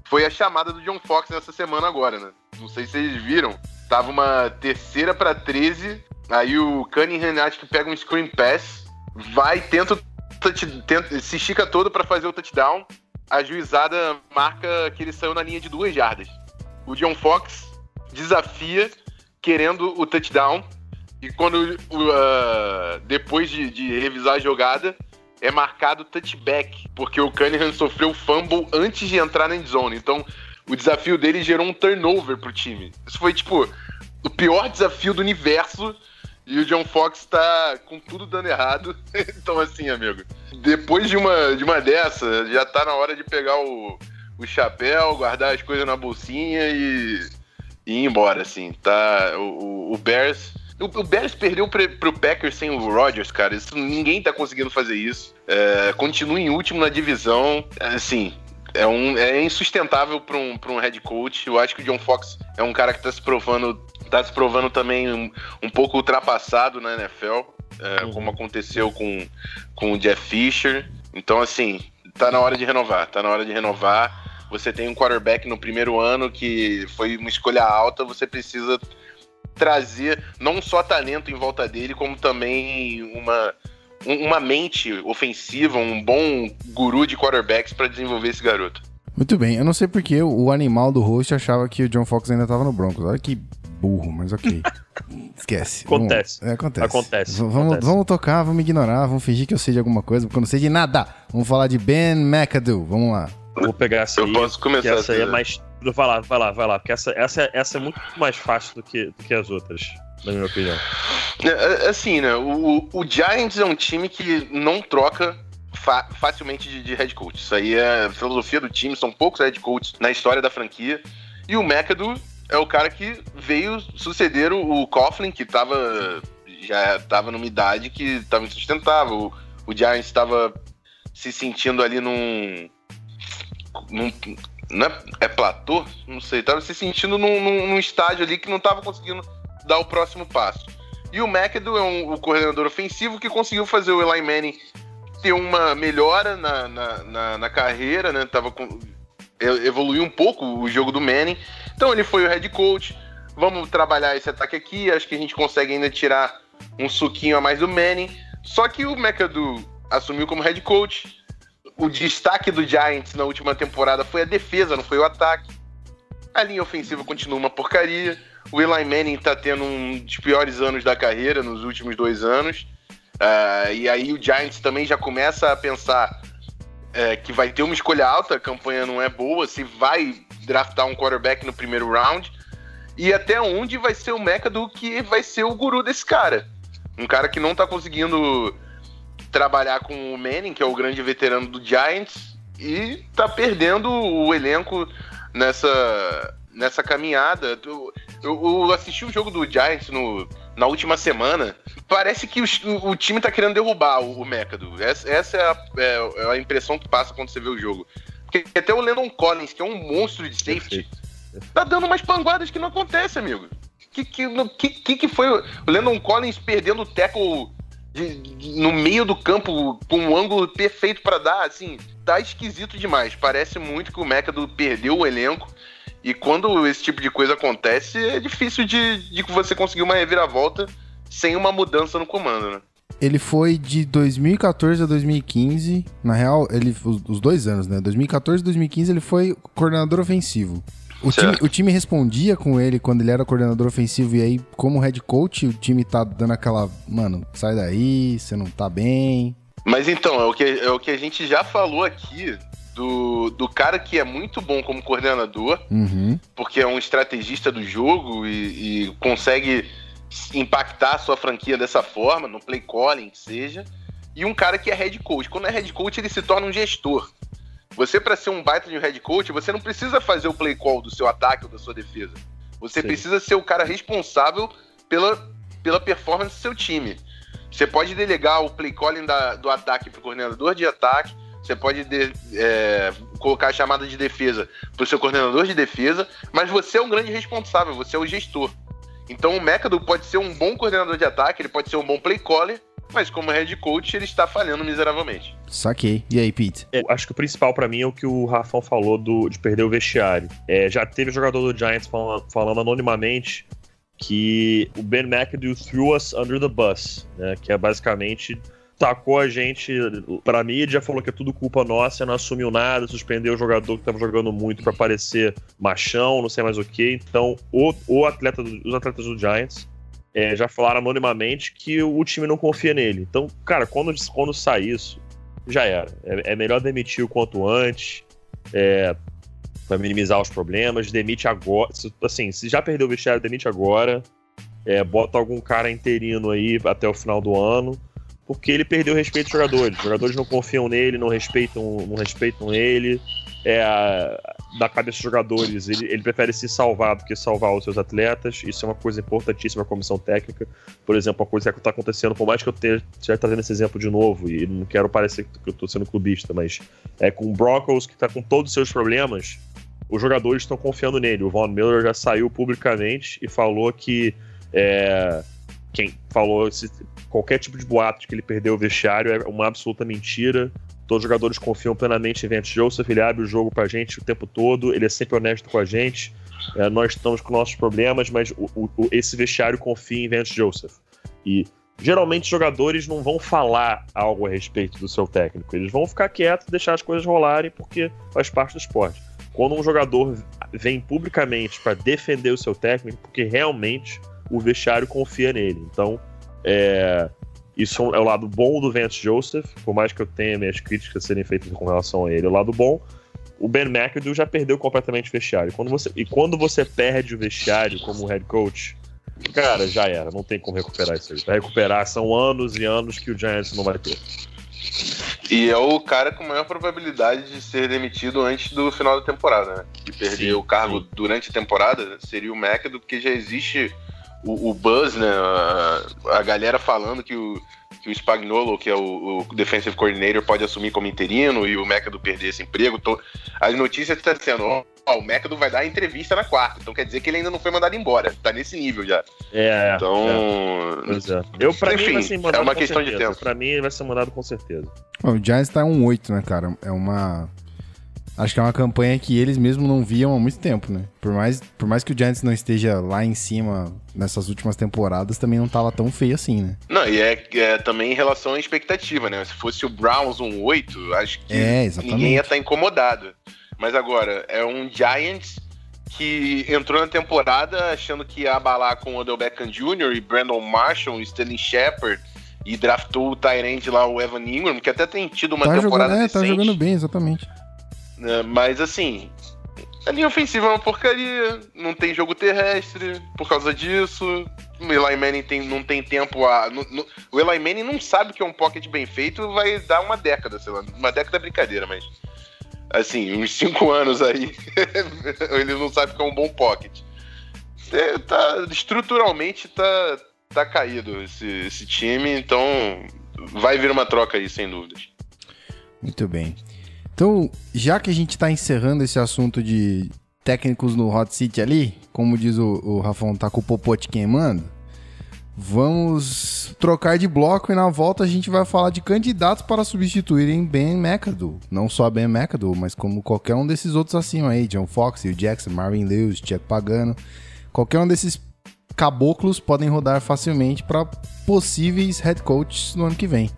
foi a chamada do John Fox nessa semana agora, né? Não sei se vocês viram. Tava uma terceira para 13, aí o Cunningham acho que pega um screen pass, vai, tenta, touch- tenta se estica todo para fazer o touchdown. A juizada marca que ele saiu na linha de duas jardas. O John Fox desafia querendo o touchdown e quando ah, depois de, de revisar a jogada é marcado touchback, porque o Cunningham sofreu fumble antes de entrar na endzone. Então, o desafio dele gerou um turnover pro time. Isso foi, tipo, o pior desafio do universo. E o John Fox tá com tudo dando errado. <laughs> então, assim, amigo, depois de uma, de uma dessa, já tá na hora de pegar o, o chapéu, guardar as coisas na bolsinha e, e ir embora, assim. Tá, o, o- Bears o, o Bears perdeu pre, pro Packers sem o Rodgers, cara. Isso, ninguém tá conseguindo fazer isso. É, continua em último na divisão. Assim, é, um, é insustentável para um, pra um head coach. Eu acho que o John Fox é um cara que tá se provando, tá se provando também um, um pouco ultrapassado na NFL, é, Uhum. como aconteceu com, com o Jeff Fisher. Então, assim, tá na hora de renovar. Tá na hora de renovar. Você tem um quarterback no primeiro ano que foi uma escolha alta, você precisa trazer não só talento em volta dele, como também uma, um- uma mente ofensiva, um bom guru de quarterbacks pra desenvolver esse garoto. Muito bem, eu não sei porque o animal do host achava que o John Fox ainda tava no Broncos. Olha que burro, mas ok. <laughs> Esquece. Acontece. Vamos, é, acontece. Acontece, Vamos, acontece. vamos tocar, vamos ignorar, vamos fingir que eu sei de alguma coisa, porque eu não sei de nada. Vamos falar de Ben McAdoo. Vamos lá. Vou pegar essa Eu aí. posso que começar essa aí é mais. Vai lá, vai lá, vai lá. Porque essa, essa, essa é muito mais fácil do que, do que as outras, na minha opinião. É, Assim, né? O, o Giants é um time que não troca fa- facilmente de, de head coach. Isso aí é a filosofia do time, são poucos head coaches na história da franquia. E o McAdoo é o cara que veio suceder o, o Coughlin, que tava, já estava numa idade que estava insustentável. O, o Giants estava se sentindo ali num. num não é, é platô? Não sei. Estava se sentindo num, num, num estágio ali que não estava conseguindo dar o próximo passo. E o McAdoo é um, o coordenador ofensivo que conseguiu fazer o Eli Manning ter uma melhora na, na, na, na carreira, né? Tava com, evoluiu um pouco o jogo do Manning. Então ele foi o head coach. Vamos trabalhar esse ataque aqui. Acho que a gente consegue ainda tirar um suquinho a mais do Manning. Só que o McAdoo assumiu como head coach. O destaque do Giants na última temporada foi a defesa, não foi o ataque. A linha ofensiva continua uma porcaria. O Eli Manning tá tendo um dos piores anos da carreira nos últimos dois anos. Ah, e aí o Giants também já começa a pensar é, que vai ter uma escolha alta, a campanha não é boa, se vai draftar um quarterback no primeiro round. E até onde vai ser o McAdoo que vai ser o guru desse cara. Um cara que não tá conseguindo trabalhar com o Manning, que é o grande veterano do Giants, e tá perdendo o elenco nessa, nessa caminhada. Eu, eu- eu assisti o jogo do Giants no, na última semana. Parece que o, o time tá querendo derrubar o, o McAdoo. Essa, essa é, a, é- é a impressão que passa quando você vê o jogo. Porque até o Landon Collins, que é um monstro de safety, tá dando umas panguadas que não acontece, amigo. Que que, que, que foi o Landon Collins perdendo o tackle de- no meio do campo com um ângulo perfeito pra dar? Assim, tá esquisito demais. Parece muito que o McAdoo perdeu o elenco. E quando esse tipo de coisa acontece, é difícil de, de você conseguir uma reviravolta sem uma mudança no comando, né? Ele foi de 2014 a 2015. Na real, ele os dois anos, né? 2014 e 2015 ele foi coordenador ofensivo. O time, o time respondia com ele quando ele era coordenador ofensivo e aí, como head coach, o time tá dando aquela, mano, sai daí, você não tá bem. Mas então, é o que, é o que a gente já falou aqui do, do cara que é muito bom como coordenador, Uhum. porque é um estrategista do jogo e, e consegue impactar a sua franquia dessa forma, no play calling, que seja, e um cara que é head coach. Quando é head coach, ele se torna um gestor. Você, para ser um baita de um head coach, você não precisa fazer o play call do seu ataque ou da sua defesa. Você Sim. precisa ser o cara responsável pela, pela performance do seu time. Você pode delegar o play calling da- do ataque para o coordenador de ataque, você pode de- é, colocar a chamada de defesa para o seu coordenador de defesa, mas você é um grande responsável, você é o gestor. Então o Mecado pode ser um bom coordenador de ataque, ele pode ser um bom play caller, mas como head coach ele está falhando miseravelmente. Saquei. E aí, Pete? É, acho que o principal pra mim é o que o Rafão falou do, de perder o vestiário. É, já teve jogador do Giants falando, falando anonimamente que o Ben McAdoo threw us under the bus, né? Que é basicamente tacou a gente pra mídia, falou que é tudo culpa nossa, não assumiu nada, suspendeu o jogador que tava jogando muito pra parecer machão, não sei mais o que. Então, o, o atleta os atletas do Giants é, já falaram anonimamente que o time não confia nele. Então, cara, quando, quando sai isso, já era. É, é melhor demitir o quanto antes, é, para minimizar os problemas. Demite agora. se- Assim, se já perdeu o vestiário, demite agora. É, bota algum cara interino aí até o final do ano. Porque ele perdeu o respeito dos jogadores. Os jogadores não confiam nele, não respeitam, não respeitam ele. É, a- da cabeça dos jogadores, ele, ele prefere se salvar do que salvar os seus atletas. Isso é uma coisa importantíssima a comissão técnica. Por exemplo, uma coisa que está acontecendo, por mais que eu esteja trazendo esse exemplo de novo, e não quero parecer que eu estou sendo clubista, mas é com o Broncos, que está com todos os seus problemas, os jogadores estão confiando nele. O Von Miller já saiu publicamente e falou que é, quem falou se, qualquer tipo de boato de que ele perdeu o vestiário é uma absoluta mentira. Todos os jogadores confiam plenamente em Vance Joseph, ele abre o jogo pra gente o tempo todo, ele é sempre honesto com a gente. É, nós estamos com nossos problemas, mas o- o- esse vestiário confia em Vance Joseph. E geralmente os jogadores não vão falar algo a respeito do seu técnico. Eles vão ficar quietos, deixar as coisas rolarem, porque faz parte do esporte. Quando um jogador vem publicamente para defender o seu técnico, porque realmente o vestiário confia nele. Então, é, isso é o lado bom do Vance Joseph, por mais que eu tenha minhas críticas serem feitas com relação a ele. O lado bom, o Ben McAdoo já perdeu completamente o vestiário. Quando você, e quando você perde o vestiário como head coach, cara, já era. Não tem como recuperar isso aí. Pra recuperar são anos e anos que o Giants não vai ter. E é o cara com maior probabilidade de ser demitido antes do final da temporada, né? De perder sim, o cargo sim. durante a temporada seria o McAdoo, porque já existe o, o buzz, né? A, a, galera falando que o, que o Spagnolo, que é o, o defensive coordinator, pode assumir como interino e o McAdoo perder esse emprego. Tô, as notícias estão sendo, ó, ó, o McAdoo vai dar entrevista na quarta, então quer dizer que ele ainda não foi mandado embora. Tá nesse nível já. É. Então. É. Eu, pra Enfim, mim, vai ser mandado é uma questão certeza. de tempo. Pra mim, vai ser mandado com certeza. o Giants tá um 8, né, cara? É uma Acho que é uma campanha que eles mesmos não viam há muito tempo, né? Por mais, por mais que o Giants não esteja lá em cima nessas últimas temporadas, também não tava tão feio assim, né? Não, e é, é também em relação à expectativa, né? Se fosse o Browns um 8, acho que é, ninguém ia estar tá incomodado. Mas agora, é um Giants que entrou na temporada achando que ia abalar com o Odell Beckham Jr. e Brandon Marshall e Sterling Shepard e draftou o Tyrande lá, o Evan Ingram, que até tem tido uma tá temporada jogando, é, tá jogando bem, exatamente. Né? Mas assim, a linha ofensiva é uma porcaria, não tem jogo terrestre por causa disso. O Eli Manning tem, não tem tempo a. No, no, o Eli Manning não sabe que é um pocket bem feito, vai dar uma década, sei lá. Uma década é brincadeira, mas. Assim, uns cinco anos aí, <laughs> ele não sabe que é um bom pocket. É, tá, estruturalmente tá, tá caído esse, esse time, então vai vir uma troca aí, sem dúvidas. Muito bem. Então, já que a gente está encerrando esse assunto de técnicos no Hot City ali, como diz o, o Rafão, tá com o popote queimando, vamos trocar de bloco e na volta a gente vai falar de candidatos para substituírem Ben McAdoo. Não só Ben McAdoo, mas como qualquer um desses outros acima aí, John Fox, Hugh Jackson, Marvin Lewis, Chuck Pagano. Qualquer um desses caboclos podem rodar facilmente para possíveis head coaches no ano que vem.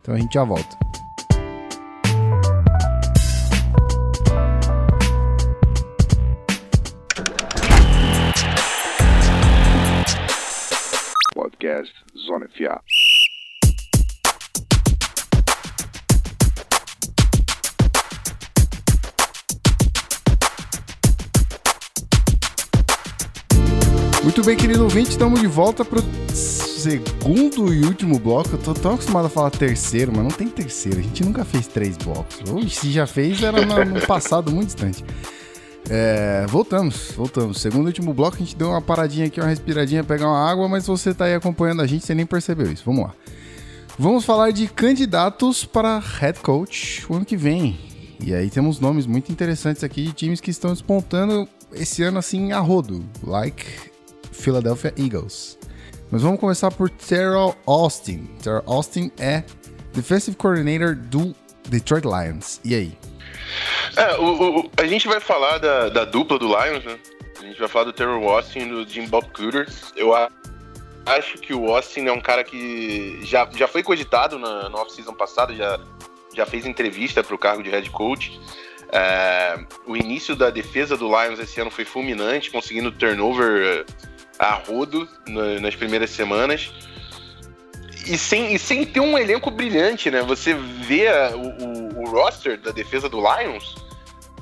Então a gente já volta. Podcast Zona FA. Muito bem, querido ouvinte, estamos de volta para o segundo e último bloco. Eu tô tão acostumado a falar terceiro, mas não tem terceiro. A gente nunca fez três blocos. Ou se já fez, era no, passado muito distante. É, voltamos, voltamos. Segundo e último bloco, a gente deu uma paradinha aqui, uma respiradinha, pegar uma água, mas você tá aí acompanhando a gente, você nem percebeu isso. Vamos lá. Vamos falar de candidatos para head coach o ano que vem. E aí temos nomes muito interessantes aqui de times que estão despontando esse ano assim a rodo, like Philadelphia Eagles. Mas vamos começar por Terrell Austin. Terrell Austin é Defensive Coordinator do Detroit Lions. E aí? É, o, o, a gente vai falar da, da, dupla do Lions, né? A gente vai falar do Terror Austin e do Jim Bob Cooter. Eu acho que o Austin é um cara que já, já foi cogitado na, na off-season passada, já, já fez entrevista para o cargo de head coach. É, o início da defesa do Lions esse ano foi fulminante, conseguindo turnover a rodo na, nas primeiras semanas. E sem, e sem ter um elenco brilhante, né? Você vê a, o, roster da defesa do Lions,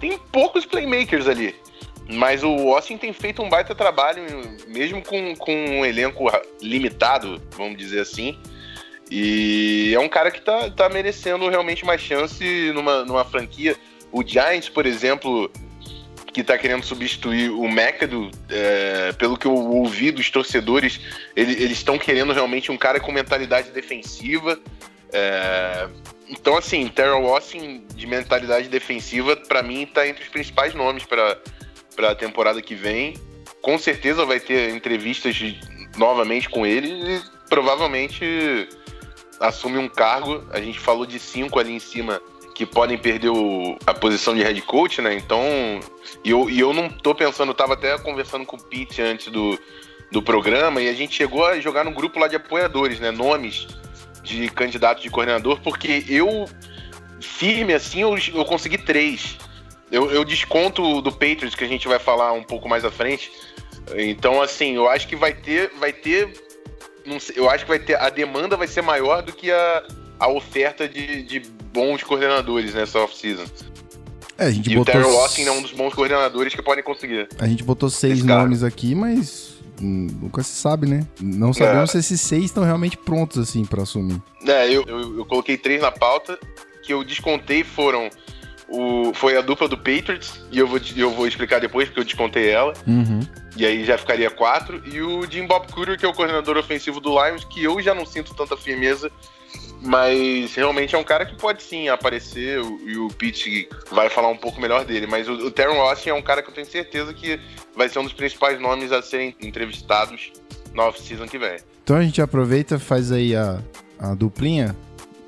tem poucos playmakers ali. Mas o Austin tem feito um baita trabalho, mesmo com, com um elenco limitado, vamos dizer assim. E é um cara que tá, tá merecendo realmente uma chance numa, numa franquia. O Giants, por exemplo, que está querendo substituir o McAdoo, é, pelo que eu ouvi dos torcedores, ele, eles estão querendo realmente um cara com mentalidade defensiva. É, então, assim, Terrell Austin de mentalidade defensiva, para mim, está entre os principais nomes para a temporada que vem. Com certeza vai ter entrevistas novamente com ele e provavelmente assume um cargo. A gente falou de cinco ali em cima que podem perder o, a posição de head coach, né? Então, e eu, e eu não tô pensando, eu tava até conversando com o Pete antes do, do programa e a gente chegou a jogar no grupo lá de apoiadores, né? Nomes de candidatos de coordenador, porque eu, firme assim, eu, eu consegui três. Eu, eu desconto do Patriots, que a gente vai falar um pouco mais à frente. Então, assim, eu acho que vai ter. Vai ter. Sei, eu acho que vai ter. A demanda vai ser maior do que a, a oferta de, de bons coordenadores nessa off-season. É, a gente e botou... o Terry Watson é um dos bons coordenadores que podem conseguir. A gente botou seis nomes aqui, mas nunca se sabe, né? Não sabemos é. se esses seis estão realmente prontos, assim, para assumir. É, eu, eu, eu, coloquei três na pauta, que eu descontei foram. O, foi a dupla do Patriots, e eu vou, eu vou explicar depois, porque eu descontei ela. Uhum. E aí já ficaria quatro. E o Jim Bob Cooter, que é o coordenador ofensivo do Lions, que eu já não sinto tanta firmeza mas realmente é um cara que pode sim aparecer e o Pete vai falar um pouco melhor dele. Mas o, o Teron Austin é um cara que eu tenho certeza que vai ser um dos principais nomes a serem entrevistados na off-season que vem. Então a gente aproveita, faz aí a, a duplinha.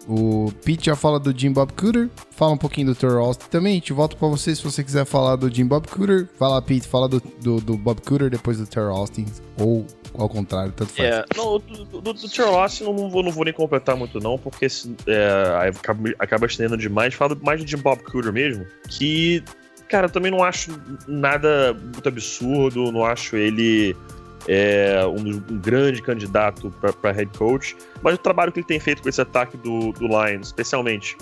O Pete já fala do Jim Bob Cooter, fala um pouquinho do Terrell Austin também. A gente volta pra você se você quiser falar do Jim Bob Cooter. Fala, Pete, fala do, do, do Bob Cooter depois do Terrell Austin. Ou ao contrário, tanto faz. É, não, do, do, do Austin não vou, não vou nem completar muito não, porque é, acaba, acaba estendendo demais. Fala mais do Jim Bob Cooter mesmo, que, cara, também não acho nada muito absurdo, não acho ele é um, um grande candidato para head coach, mas o trabalho que ele tem feito com esse ataque do, do Lions, especialmente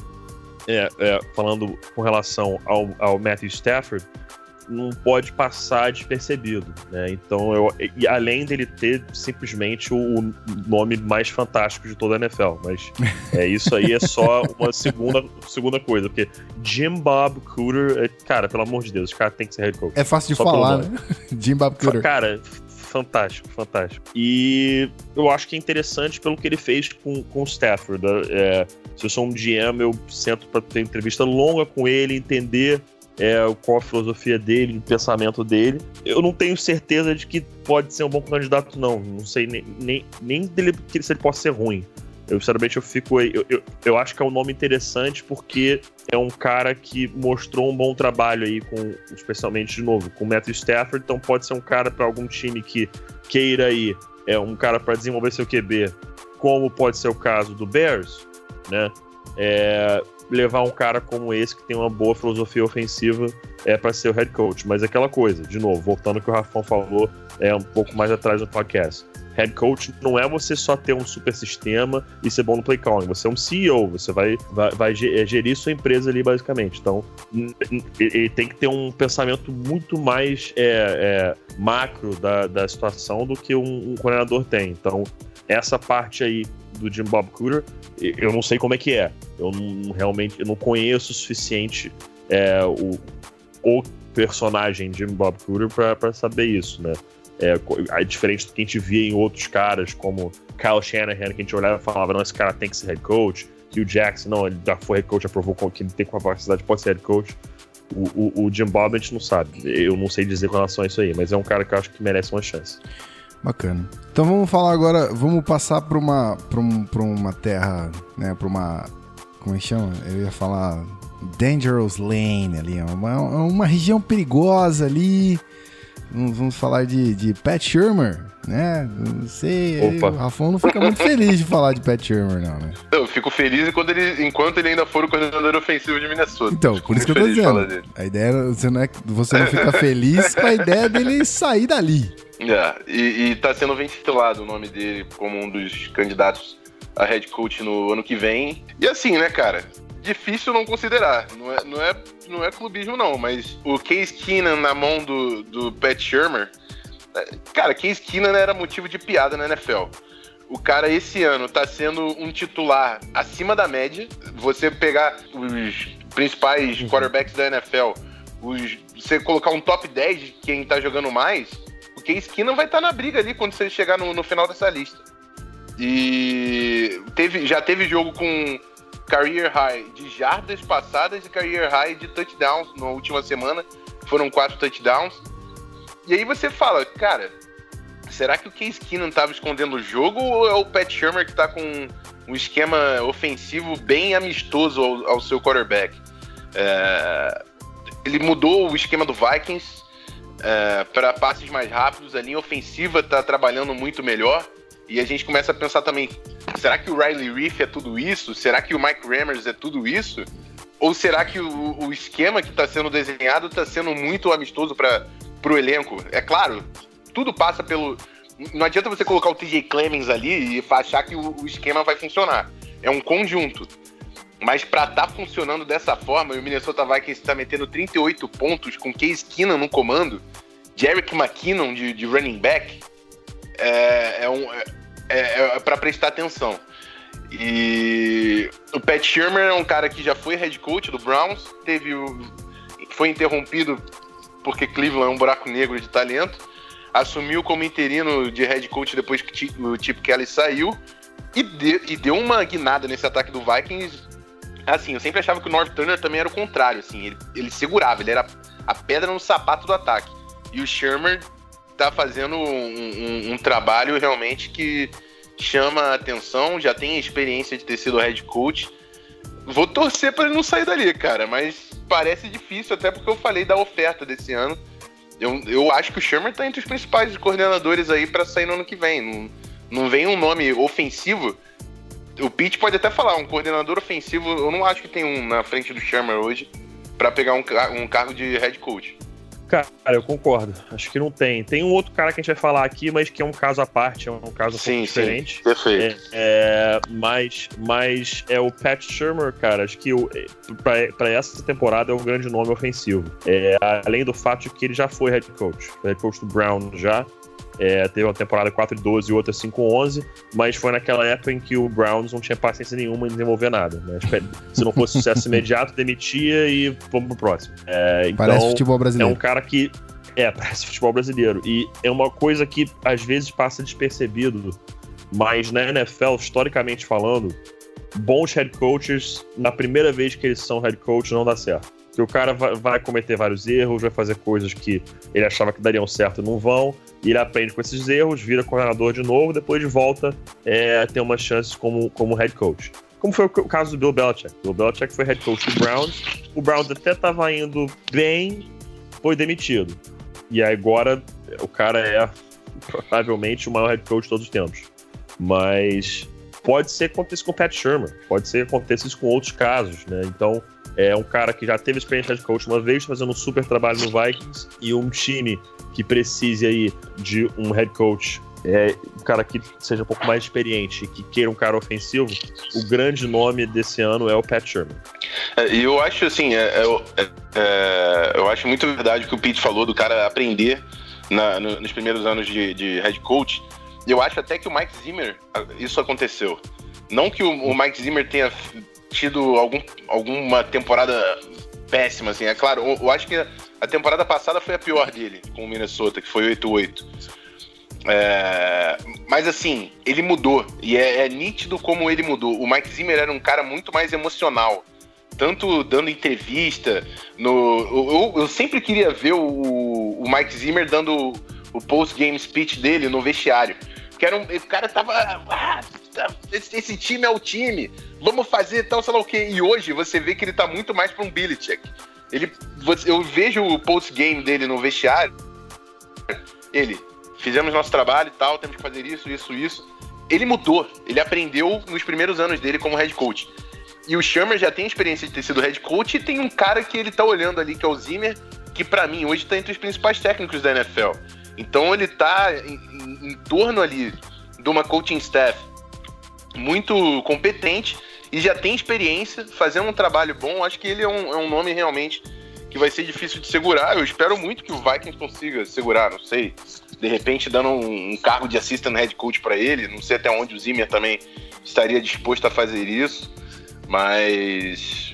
é, é, falando com relação ao, ao Matthew Stafford, não pode passar despercebido, né? Então, eu, e além dele ter simplesmente o nome mais fantástico de toda a NFL, mas é isso aí é só uma <laughs> segunda, segunda coisa, porque Jim Bob Cooter, é, cara, pelo amor de Deus, esse cara tem que ser head coach. É fácil de falar, né? <laughs> Jim Bob Cooter. Cara, fantástico, fantástico. E eu acho que é interessante pelo que ele fez com, com o Stafford. Né? É, se eu sou um GM, eu sento para ter entrevista longa com ele, entender é, qual a filosofia dele, o pensamento dele. Eu não tenho certeza de que pode ser um bom candidato, não. Não sei nem, nem, nem dele, se ele possa ser ruim. Eu, sinceramente, eu fico. Eu, eu, eu acho que é um nome interessante porque é um cara que mostrou um bom trabalho aí, com, especialmente de novo, com o Matthew Stafford. Então pode ser um cara para algum time que queira aí, é um cara para desenvolver seu QB, como pode ser o caso do Bears, né? É, levar um cara como esse que tem uma boa filosofia ofensiva é para ser o head coach. Mas aquela coisa, de novo, voltando ao que o Rafão falou é um pouco mais atrás no podcast head coach não é você só ter um super sistema e ser bom no play calling. Você é um CEO, você vai, vai, vai é, gerir sua empresa ali, basicamente. Então, ele tem que ter um pensamento muito mais é, é, macro da, da situação do que um, um coordenador tem. Então, essa parte aí do Jim Bob Cooter, eu não sei como é que é. Eu não, realmente eu não conheço o suficiente é, o, o personagem Jim Bob Cooter para saber isso, né? É, diferente do que a gente via em outros caras, como Kyle Shanahan, que a gente olhava e falava, não, esse cara tem que ser head coach. Hugh Jackson, não, ele já foi head coach, aprovou que ele tem capacidade, pode ser head coach. O, o, o, Jim Bob a gente não sabe. Eu não sei dizer com relação a isso aí, mas é um cara que eu acho que merece uma chance. Bacana. Então vamos falar agora, vamos passar para uma, pra um, pra uma terra, né, para uma, como é que chama? Eu ia falar Dangerous Lane ali, uma, uma região perigosa ali, Vamos falar de, de Pat Shermer, né? Não sei. Opa. O Rafão não fica muito feliz de falar de Pat Shermer, não, né? Eu fico feliz enquanto ele, enquanto ele ainda for o coordenador ofensivo de Minnesota. Então, por isso que eu tô dizendo. A ideia você não, é, você não fica feliz com a ideia dele sair dali. É, e, e tá sendo ventilado o nome dele como um dos candidatos a head coach no ano que vem. E assim, né, cara? difícil não considerar. Não é, não é, não é clubismo, não, mas o Case Keenan na mão do, do Pat Shermer. É, cara, Case Keenan era motivo de piada na NFL. O cara esse ano tá sendo um titular acima da média. Você pegar os principais quarterbacks da NFL, os, você colocar um top 10 de quem tá jogando mais, Case Keenan vai estar tá na briga ali quando você chegar no, no final dessa lista. E teve, já teve jogo com career high de jardas passadas e career high de touchdowns na última semana. Foram quatro touchdowns. E aí você fala, cara, será que o Case Keenum estava escondendo o jogo ou é o Pat Shermer que está com um esquema ofensivo bem amistoso ao, ao seu quarterback? É, ele mudou o esquema do Vikings. É, para passes mais rápidos, a linha ofensiva tá trabalhando muito melhor. E a gente começa a pensar também: será que o Riley Reef é tudo isso? Será que o Mike Rammers é tudo isso? Ou será que o, o esquema que está sendo desenhado está sendo muito amistoso para o elenco? É claro, tudo passa pelo. Não adianta você colocar o TJ Clemens ali e achar que o, o esquema vai funcionar. É um conjunto. Mas para estar tá funcionando dessa forma, e o Minnesota Vikings está metendo 38 pontos com Case Keenan no comando, Jerick McKinnon de, de running back, é, é, um, é, é, é para prestar atenção. E o Pat Shermer é um cara que já foi head coach do Browns, teve foi interrompido porque Cleveland é um buraco negro de talento, assumiu como interino de head coach depois que o Chip Kelly saiu e, de, e deu uma guinada nesse ataque do Vikings. Assim, eu sempre achava que o North Turner também era o contrário, assim, ele, ele segurava, ele era a pedra no sapato do ataque. E o Shermer tá fazendo um, um, um trabalho realmente que chama a atenção, já tem experiência de ter sido head coach. Vou torcer para ele não sair dali, cara, mas parece difícil, até porque eu falei da oferta desse ano. Eu, eu acho que o Shermer tá entre os principais coordenadores aí para sair no ano que vem. Não, não vem um nome ofensivo. O Pete pode até falar, um coordenador ofensivo, eu não acho que tem um na frente do Shermer hoje para pegar um, um cargo de head coach. Cara, eu concordo. Acho que não tem. Tem um outro cara que a gente vai falar aqui, mas que é um caso à parte, é um caso um sim, diferente. Sim, perfeito. É, é, mas, mas é o Pat Shermer, cara. Acho que para essa temporada é um grande nome ofensivo. É, além do fato de que ele já foi head coach. Head coach do Brown já. É, teve uma temporada 4-12 e outra 5-11, mas foi naquela época em que o Browns não tinha paciência nenhuma em desenvolver nada. Né? Se não fosse sucesso <laughs> imediato, demitia e vamos pro próximo. É, então, parece futebol brasileiro. É um cara que. É, <laughs> parece futebol brasileiro. E é uma coisa que às vezes passa despercebido, mas na NFL, historicamente falando, bons head coaches, na primeira vez que eles são head coach, não dá certo que o cara vai, cometer vários erros, vai fazer coisas que ele achava que dariam certo e não vão, e ele aprende com esses erros, vira coordenador de novo, depois de volta é, ter umas chances como, como head coach. Como foi o caso do Bill Belichick. O Bill Belichick foi head coach do Browns, o Browns até estava indo bem, foi demitido. E agora o cara é provavelmente o maior head coach de todos os tempos. Mas pode ser que aconteça com o Pat Shermer, pode ser que aconteça isso com outros casos, né? Então, é um cara que já teve experiência de coach uma vez, fazendo um super trabalho no Vikings, e um time que precise aí de um head coach é, um cara que seja um pouco mais experiente que queira um cara ofensivo, o grande nome desse ano é o Pat Sherman. É, e eu acho assim, é, é, é, eu acho muito verdade o que o Pete falou do cara aprender na, no, nos primeiros anos de, de, head coach. Eu acho até que o Mike Zimmer, isso aconteceu. Não que o, o Mike Zimmer tenha tido algum, alguma temporada péssima, assim. É claro, eu, eu, acho que a temporada passada foi a pior dele com o Minnesota, que foi 8-8. É, mas assim, ele mudou. E é, é, nítido como ele mudou. O Mike Zimmer era um cara muito mais emocional. Tanto dando entrevista. No, eu, eu sempre queria ver o, o Mike Zimmer dando o post-game speech dele no vestiário. Que era um, o cara tava. Ah, esse, esse, time é o time, vamos fazer tal, sei lá o quê. E hoje você vê que ele tá muito mais pra um Check. Ele, eu vejo o post-game dele no vestiário. Ele, fizemos nosso trabalho e tal, temos que fazer isso, isso, isso. Ele mudou, ele aprendeu nos primeiros anos dele como head coach. E o Shermer já tem experiência de ter sido head coach e tem um cara que ele tá olhando ali, que é o Zimmer, que para mim hoje tá entre os principais técnicos da NFL. Então ele tá em, em, em torno ali de uma coaching staff muito competente e já tem experiência fazendo um trabalho bom. Acho que ele é um, é um nome realmente que vai ser difícil de segurar. Eu espero muito que o Vikings consiga segurar, não sei. De repente, dando um, um cargo de assistant head coach para ele. Não sei até onde o Zimmer também estaria disposto a fazer isso. Mas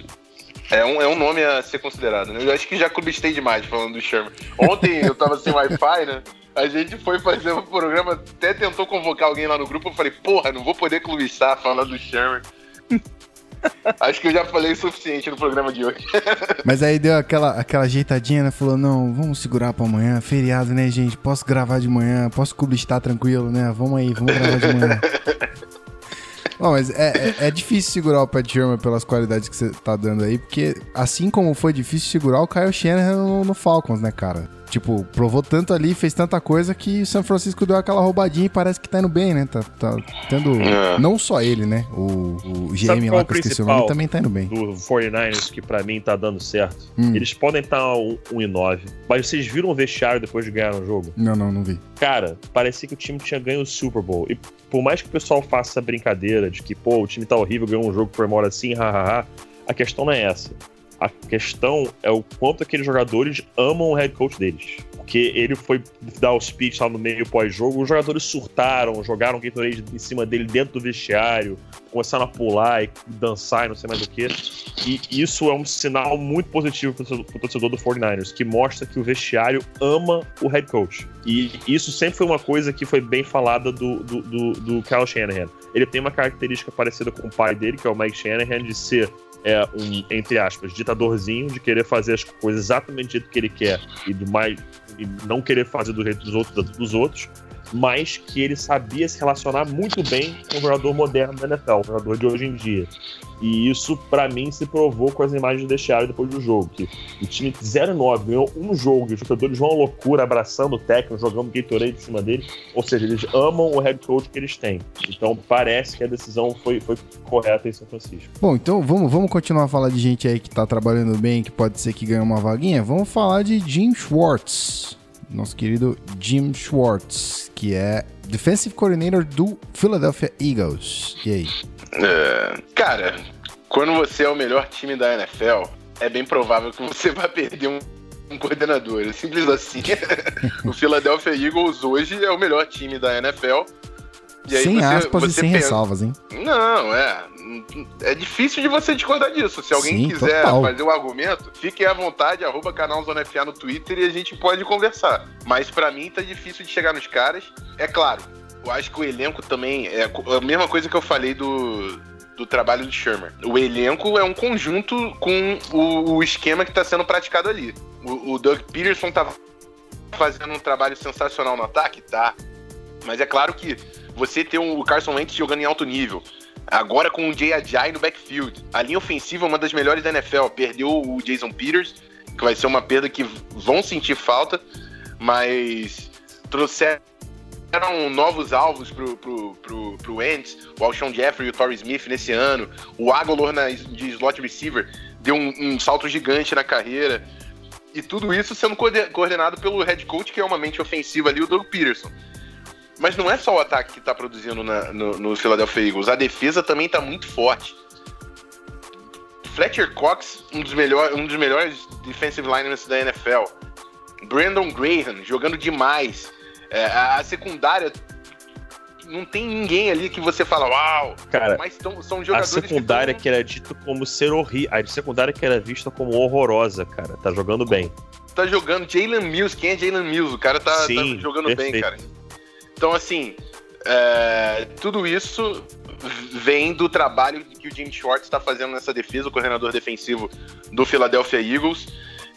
é um, é um nome a ser considerado. Né? Eu acho que já clubistei demais falando do Sherman. Ontem eu tava sem Wi-Fi, né? A gente foi fazer um programa, até tentou convocar alguém lá no grupo. Eu falei, porra, não vou poder clubistar falando do Sherman. Acho que eu já falei o suficiente no programa de hoje. <laughs> Mas aí deu aquela, aquela ajeitadinha, né? Falou, não, vamos segurar pra amanhã. Feriado, né, gente? Posso gravar de manhã, posso cubistar tranquilo, né? Vamos aí, vamos gravar de manhã. <laughs> Bom, mas é, é, é, difícil segurar o Pat Shermer pelas qualidades que você tá dando aí, porque assim como foi difícil segurar o Kyle Shanahan no, no Falcons, né, cara? Tipo, provou tanto ali, fez tanta coisa que o San Francisco deu aquela roubadinha e parece que tá indo bem, né? Tá, tá tendo. É. Não só ele, né? O, o GM lá, o que eu esqueci o nome, também tá indo bem. do 49ers, que pra mim tá dando certo. Hum. Eles podem estar 1 e 9, mas vocês viram o vestiário depois de ganhar um jogo? Não, não, não vi. Cara, parecia que o time tinha ganho o Super Bowl. E por mais que o pessoal faça essa brincadeira de que, pô, o time tá horrível, ganhou um jogo por uma hora assim, hahaha, a questão não é essa. A questão é o quanto aqueles jogadores amam o head coach deles. Porque ele foi dar o speech lá no meio pós-jogo, os jogadores surtaram, jogaram Gatorade em cima dele dentro do vestiário, começaram a pular e dançar e não sei mais o que. E isso é um sinal muito positivo torcedor- pro torcedor do 49ers, que mostra que o vestiário ama o head coach. E isso sempre foi uma coisa que foi bem falada do, do, do, do Kyle Shanahan. Ele tem uma característica parecida com o pai dele, que é o Mike Shanahan, de ser é, um, entre aspas, ditadorzinho, de querer fazer as coisas exatamente do jeito que ele quer e do mais e não querer fazer do jeito dos outros, dos outros, mas que ele sabia se relacionar muito bem com o jogador moderno da NFL, o jogador de hoje em dia. E isso, pra mim, se provou com as imagens do vestiário depois do jogo. Que o time 0-9 ganhou um jogo e os jogadores vão à loucura, abraçando o técnico, jogando Gatorade em cima dele. Ou seja, eles amam o head coach que eles têm. Então parece que a decisão foi, foi correta em São Francisco. Bom, então vamos, vamos continuar a falar de gente aí que tá trabalhando bem, que pode ser que ganhe uma vaguinha. Vamos falar de Jim Schwartz. Nosso querido Jim Schwartz, que é Defensive Coordinator do Philadelphia Eagles. E aí? É, cara, quando você é o melhor time da NFL, é bem provável que você <laughs> vai perder um, um coordenador. Simples assim. <laughs> o Philadelphia Eagles hoje é o melhor time da NFL. E aí sem você- aspas e você sem pensa- ressalvas, hein? Não, é. É difícil de você discordar disso. Se alguém Sim, quiser total. fazer o argumento, fique à vontade, arroba canal Zona FA no Twitter e a gente pode conversar. Mas pra mim tá difícil de chegar nos caras. É claro, eu acho que o elenco também é a mesma coisa que eu falei do, do trabalho do Shermer. O elenco é um conjunto com o, o esquema que tá sendo praticado ali. O, o Doug Peterson tá fazendo um trabalho sensacional no ataque? Tá. Mas é claro que você ter o Carson Wentz jogando em alto nível, agora com o Jay Ajay no backfield, a linha ofensiva é uma das melhores da NFL, perdeu o Jason Peters, que vai ser uma perda que vão sentir falta, mas trouxeram novos alvos pro, pro, pro, pro Wentz, o Alshon Jeffrey e o Torrey Smith nesse ano, o Agolor na, de slot receiver deu um, um salto gigante na carreira, e tudo isso sendo coorde- coordenado pelo head coach, que é uma mente ofensiva ali, o Doug Peterson. Mas não é só o ataque que tá produzindo na- no, no Philadelphia Eagles, a defesa também tá muito forte. Fletcher Cox, um dos, melhor, um dos melhores defensive linemen da NFL. Brandon Graham, jogando demais. É, a, a secundária, não tem ninguém ali que você fala, uau! Cara, Mas tão- são a jogadores secundária que que era dito como ser horrível. A secundária que era vista como horrorosa, cara. Tá jogando bem. tá jogando Jalen Mills. Quem é Jalen Mills? O cara tá, tá Sim, jogando bem, perfeito. cara. Então, assim, é, tudo isso vem do trabalho que o Jim Schwartz está fazendo nessa defesa, o coordenador defensivo do Philadelphia Eagles.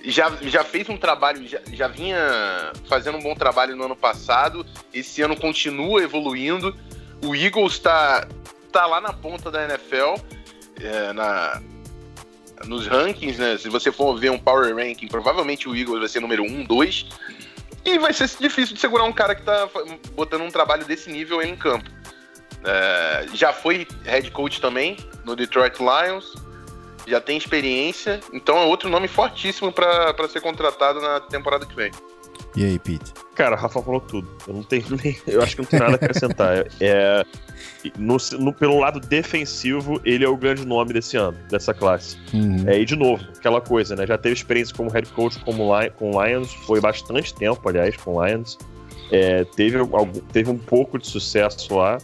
Já, já fez um trabalho, já, já vinha fazendo um bom trabalho no ano passado, esse ano continua evoluindo. O Eagles está tá lá na ponta da NFL, é, na, nos rankings, né? Se você for ver um power ranking, provavelmente o Eagles vai ser número 1, 2. E vai ser difícil de segurar um cara que tá fa- botando um trabalho desse nível em campo. É, já foi head coach também no Detroit Lions, já tem experiência, então é outro nome fortíssimo para ser contratado na temporada que vem. E aí, Pete? Cara, o Rafa falou tudo. Eu não tenho nem. Eu acho que não tem nada a acrescentar. É, no, no- pelo lado defensivo, ele é o grande nome desse ano, dessa classe. Uhum. É, e de novo, aquela coisa, né? Já teve experiência como head coach como com Lions, foi bastante tempo, aliás, com Lions. É, teve, algum- teve um pouco de sucesso lá.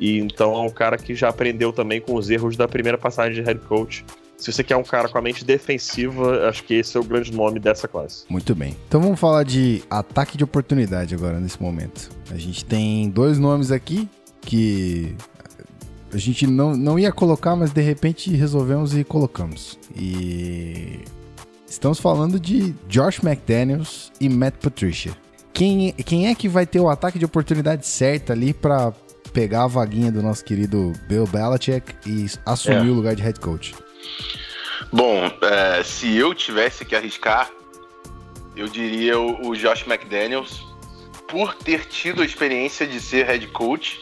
E então é um cara que já aprendeu também com os erros da primeira passagem de head coach. Se você quer um cara com a mente defensiva, acho que esse é o grande nome dessa classe. Muito bem. Então vamos falar de ataque de oportunidade agora, nesse momento. A gente tem dois nomes aqui que a gente não, não ia colocar, mas de repente resolvemos e colocamos. E estamos falando de Josh McDaniels e Matt Patricia. Quem, quem é que vai ter o ataque de oportunidade certo ali pra pegar a vaguinha do nosso querido Bill Belichick e assumir É. o lugar de head coach? Bom, é, se eu tivesse que arriscar, eu diria o, o Josh McDaniels, por ter tido a experiência de ser head coach.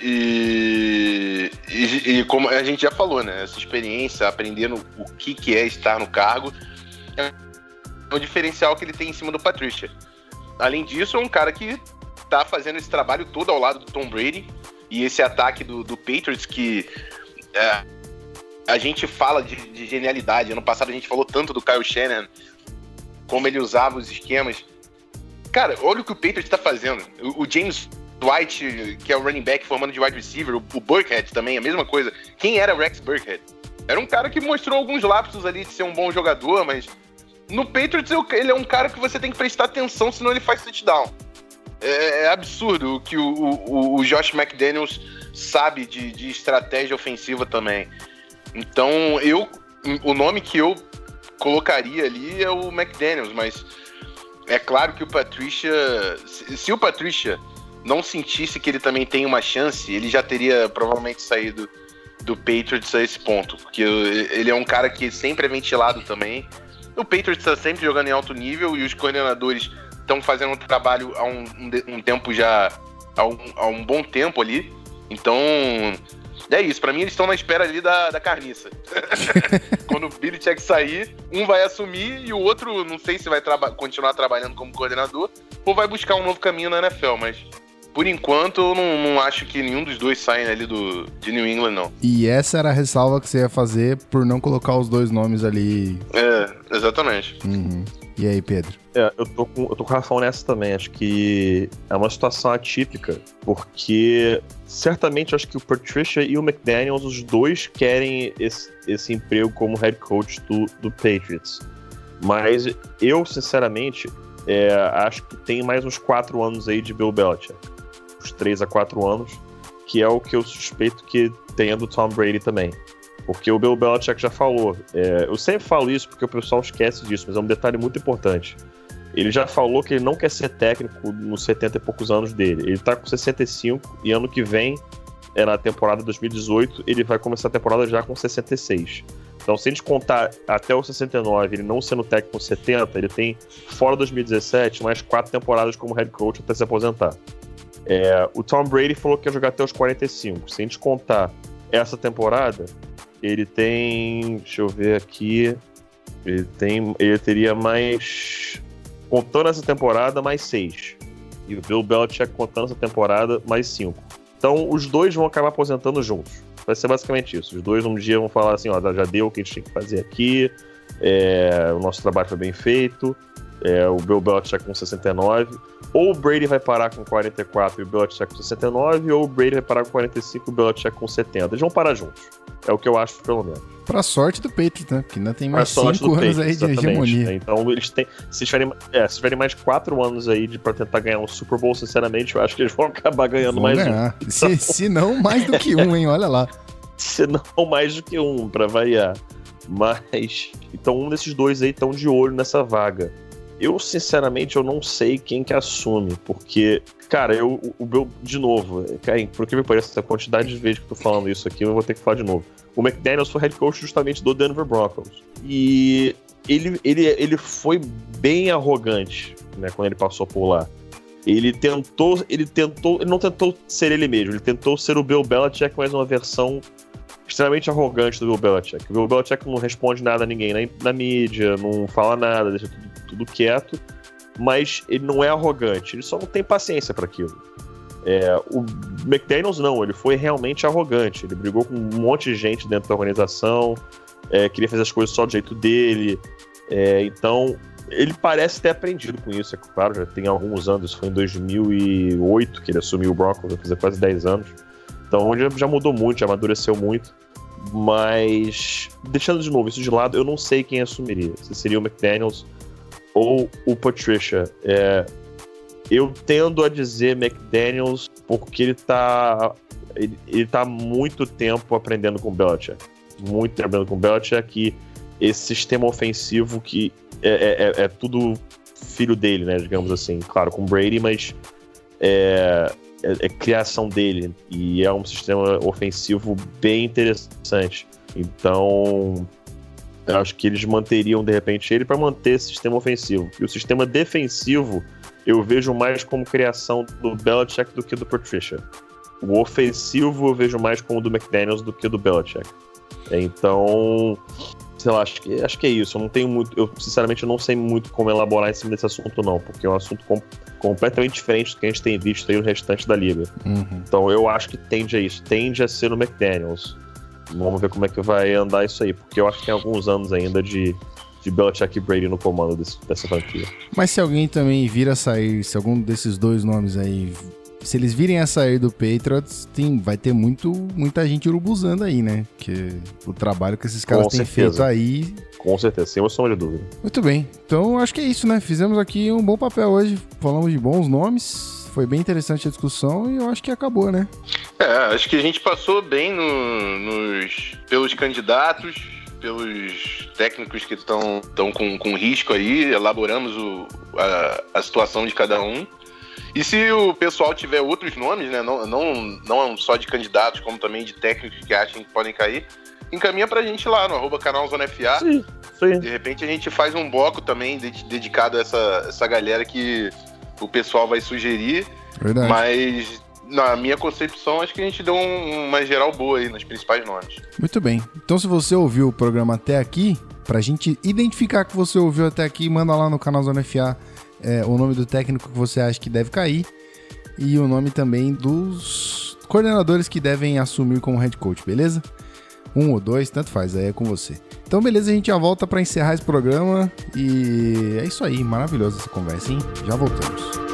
E, e, e, como a gente já falou, né? Essa experiência, aprendendo o que, que é estar no cargo, é o diferencial que ele tem em cima do Patricia. Além disso, é um cara que tá fazendo esse trabalho todo ao lado do Tom Brady e esse ataque do, do Patriots que é, a gente fala de, de, genialidade. Ano passado a gente falou tanto do Kyle Shannon, como ele usava os esquemas. Cara, olha o que o Patriots está fazendo. O, o, James Dwight, que é o running back formando de wide receiver, o, o Burkhead também, a mesma coisa. Quem era Rex Burkhead? Era um cara que mostrou alguns lapsos ali de ser um bom jogador, mas no Patriots ele é um cara que você tem que prestar atenção, senão ele faz touchdown. É, é absurdo o que o, o, o, Josh McDaniels sabe de, de estratégia ofensiva também. Então, eu o nome que eu colocaria ali é o McDaniels, mas é claro que o Patricia, se, o Patricia não sentisse que ele também tem uma chance, ele já teria provavelmente saído do Patriots a esse ponto, porque ele é um cara que sempre é ventilado também. O Patriots está sempre jogando em alto nível e os coordenadores estão fazendo um trabalho há um, um, um tempo já, há um, há um, bom tempo ali. Então, é isso. Para mim, eles estão na espera ali da, da carniça. <laughs> Quando o Billy que sair, um vai assumir e o outro, não sei se vai traba continuar trabalhando como coordenador ou vai buscar um novo caminho na NFL, mas por enquanto, eu não, não, acho que nenhum dos dois saem ali do, de New England, não. E essa era a ressalva que você ia fazer por não colocar os dois nomes ali. É, exatamente. Uhum. E aí, Pedro? É, eu tô, com, eu tô com razão nessa também. Acho que é uma situação atípica, porque certamente acho que o Patricia e o McDaniels, os dois querem esse, esse emprego como head coach do, do Patriots. Mas eu, sinceramente, é, acho que tem mais uns quatro anos aí de Bill Belichick. Uns três a quatro anos, que é o que eu suspeito que tenha do Tom Brady também. Porque o Bill Belichick já falou. É, eu sempre falo isso porque o pessoal esquece disso, mas é um detalhe muito importante. Ele já falou que ele não quer ser técnico nos 70 e poucos anos dele. Ele tá com 65 e ano que vem, é na temporada 2018, ele vai começar a temporada já com 66. Então, se gente contar até o 69, ele não sendo técnico com 70, ele tem, fora 2017, mais quatro temporadas como head coach até se aposentar. É, o Tom Brady falou que ia jogar até os 45. Se a gente contar essa temporada, ele tem. Deixa eu ver aqui. Ele tem. Ele teria mais. Contando essa temporada, mais seis. E o Bill Belichick contando essa temporada, mais cinco. Então os dois vão acabar aposentando juntos. Vai ser basicamente isso. Os dois um dia vão falar assim: ó, já deu o que a gente tinha que fazer aqui. É, o nosso trabalho foi bem feito. É, o Bill Belichick com 69. Ou o Brady vai parar com 44 e o Belichick com 69, ou o Brady vai parar com 45 e o Belichick com 70. Eles vão parar juntos. É o que eu acho, pelo menos. Pra sorte do Patriots, né? Porque ainda tem mais 5 anos aí de hegemonia. Então, eles têm. Se tiverem, é, se tiverem mais 4 anos aí de, pra tentar ganhar um Super Bowl, sinceramente, eu acho que eles vão <laughs> acabar ganhando vão mais ganhar. um. Se, se não, mais do que um, hein? Olha lá. <laughs> se não, mais do que um, pra variar. Mas. Então, um desses dois aí estão de olho nessa vaga. Eu, sinceramente, eu não sei quem que assume, porque, cara, eu, o meu, de novo, cara, por que me parece essa quantidade de vezes que eu tô falando isso aqui, eu vou ter que falar de novo. O McDaniels foi head coach justamente do Denver Broncos. E ele, ele, ele foi bem arrogante, né, quando ele passou por lá. Ele tentou, ele tentou, ele não tentou ser ele mesmo, ele tentou ser o Bill Belichick, mas uma versão extremamente arrogante do Bill Belichick. O Bill Belichick não responde nada a ninguém na, na mídia, não fala nada, deixa tudo tudo quieto, mas ele não é arrogante, ele só não tem paciência para aquilo. É, o McDaniels não, ele foi realmente arrogante, ele brigou com um monte de gente dentro da organização, é, queria fazer as coisas só do jeito dele, é, então ele parece ter aprendido com isso, é claro, já tem alguns anos, foi em 2008 que ele assumiu o Broncos, vai fazer quase 10 anos, então já, mudou muito, já amadureceu muito, mas deixando de novo isso de lado, eu não sei quem assumiria, se seria o McDaniels ou o Patricia. É, eu tendo a dizer McDaniels porque ele tá, ele, ele tá muito tempo aprendendo com o Belichick. Muito tempo aprendendo com o Belichick que esse sistema ofensivo que é, é, é, é tudo filho dele, né? Digamos assim. Claro, com Brady, mas é, é, é, criação dele. E é um sistema ofensivo bem interessante. Então, Eu acho que eles manteriam, de repente, ele para manter esse sistema ofensivo. E o sistema defensivo eu vejo mais como criação do Belichick do que do Patricia. O ofensivo eu vejo mais como do McDaniels do que do Belichick. Então, sei lá, acho que, acho que é isso. Eu não tenho muito. Eu, sinceramente, não sei muito como elaborar em cima desse assunto, não, porque é um assunto completamente diferente do que a gente tem visto aí no restante da liga. Uhum. Então eu acho que tende a isso, tende a ser no McDaniels. Vamos ver como é que vai andar isso aí, porque eu acho que tem alguns anos ainda de, de Belichick e Brady no comando desse, dessa franquia. Mas se alguém também vir a sair, se algum desses dois nomes aí, se eles virem a sair do Patriots, tem, vai ter muito, muita gente urubuzando aí, né? Que o trabalho que esses caras Com têm certeza. feito aí. Com certeza, sem uma sombra de dúvida. Muito bem. Então acho que é isso, né? Fizemos aqui um bom papel hoje. Falamos de bons nomes. Foi bem interessante a discussão e eu acho que acabou, né? É, acho que a gente passou bem no- nos, pelos candidatos, pelos técnicos que estão com, com risco aí, elaboramos o- a, a situação de cada um. E se o pessoal tiver outros nomes, né, não, não, não só de candidatos, como também de técnicos que acham que podem cair, encaminha pra gente lá no arroba canal Zona FA. Sim, isso aí. De repente a gente faz um bloco também de- dedicado a essa, essa galera que o pessoal vai sugerir. Verdade. Mas, na minha concepção, acho que a gente deu um- uma geral boa aí nos principais nomes. Muito bem. Então, se você ouviu o programa até aqui, pra gente identificar que você ouviu até aqui, manda lá no canal Zona FA é, o nome do técnico que você acha que deve cair e o nome também dos coordenadores que devem assumir como head coach, beleza? Um ou dois, tanto faz, aí é com você. Então, beleza, a gente já volta pra encerrar esse programa e é isso aí, maravilhosa essa conversa, hein? Já voltamos.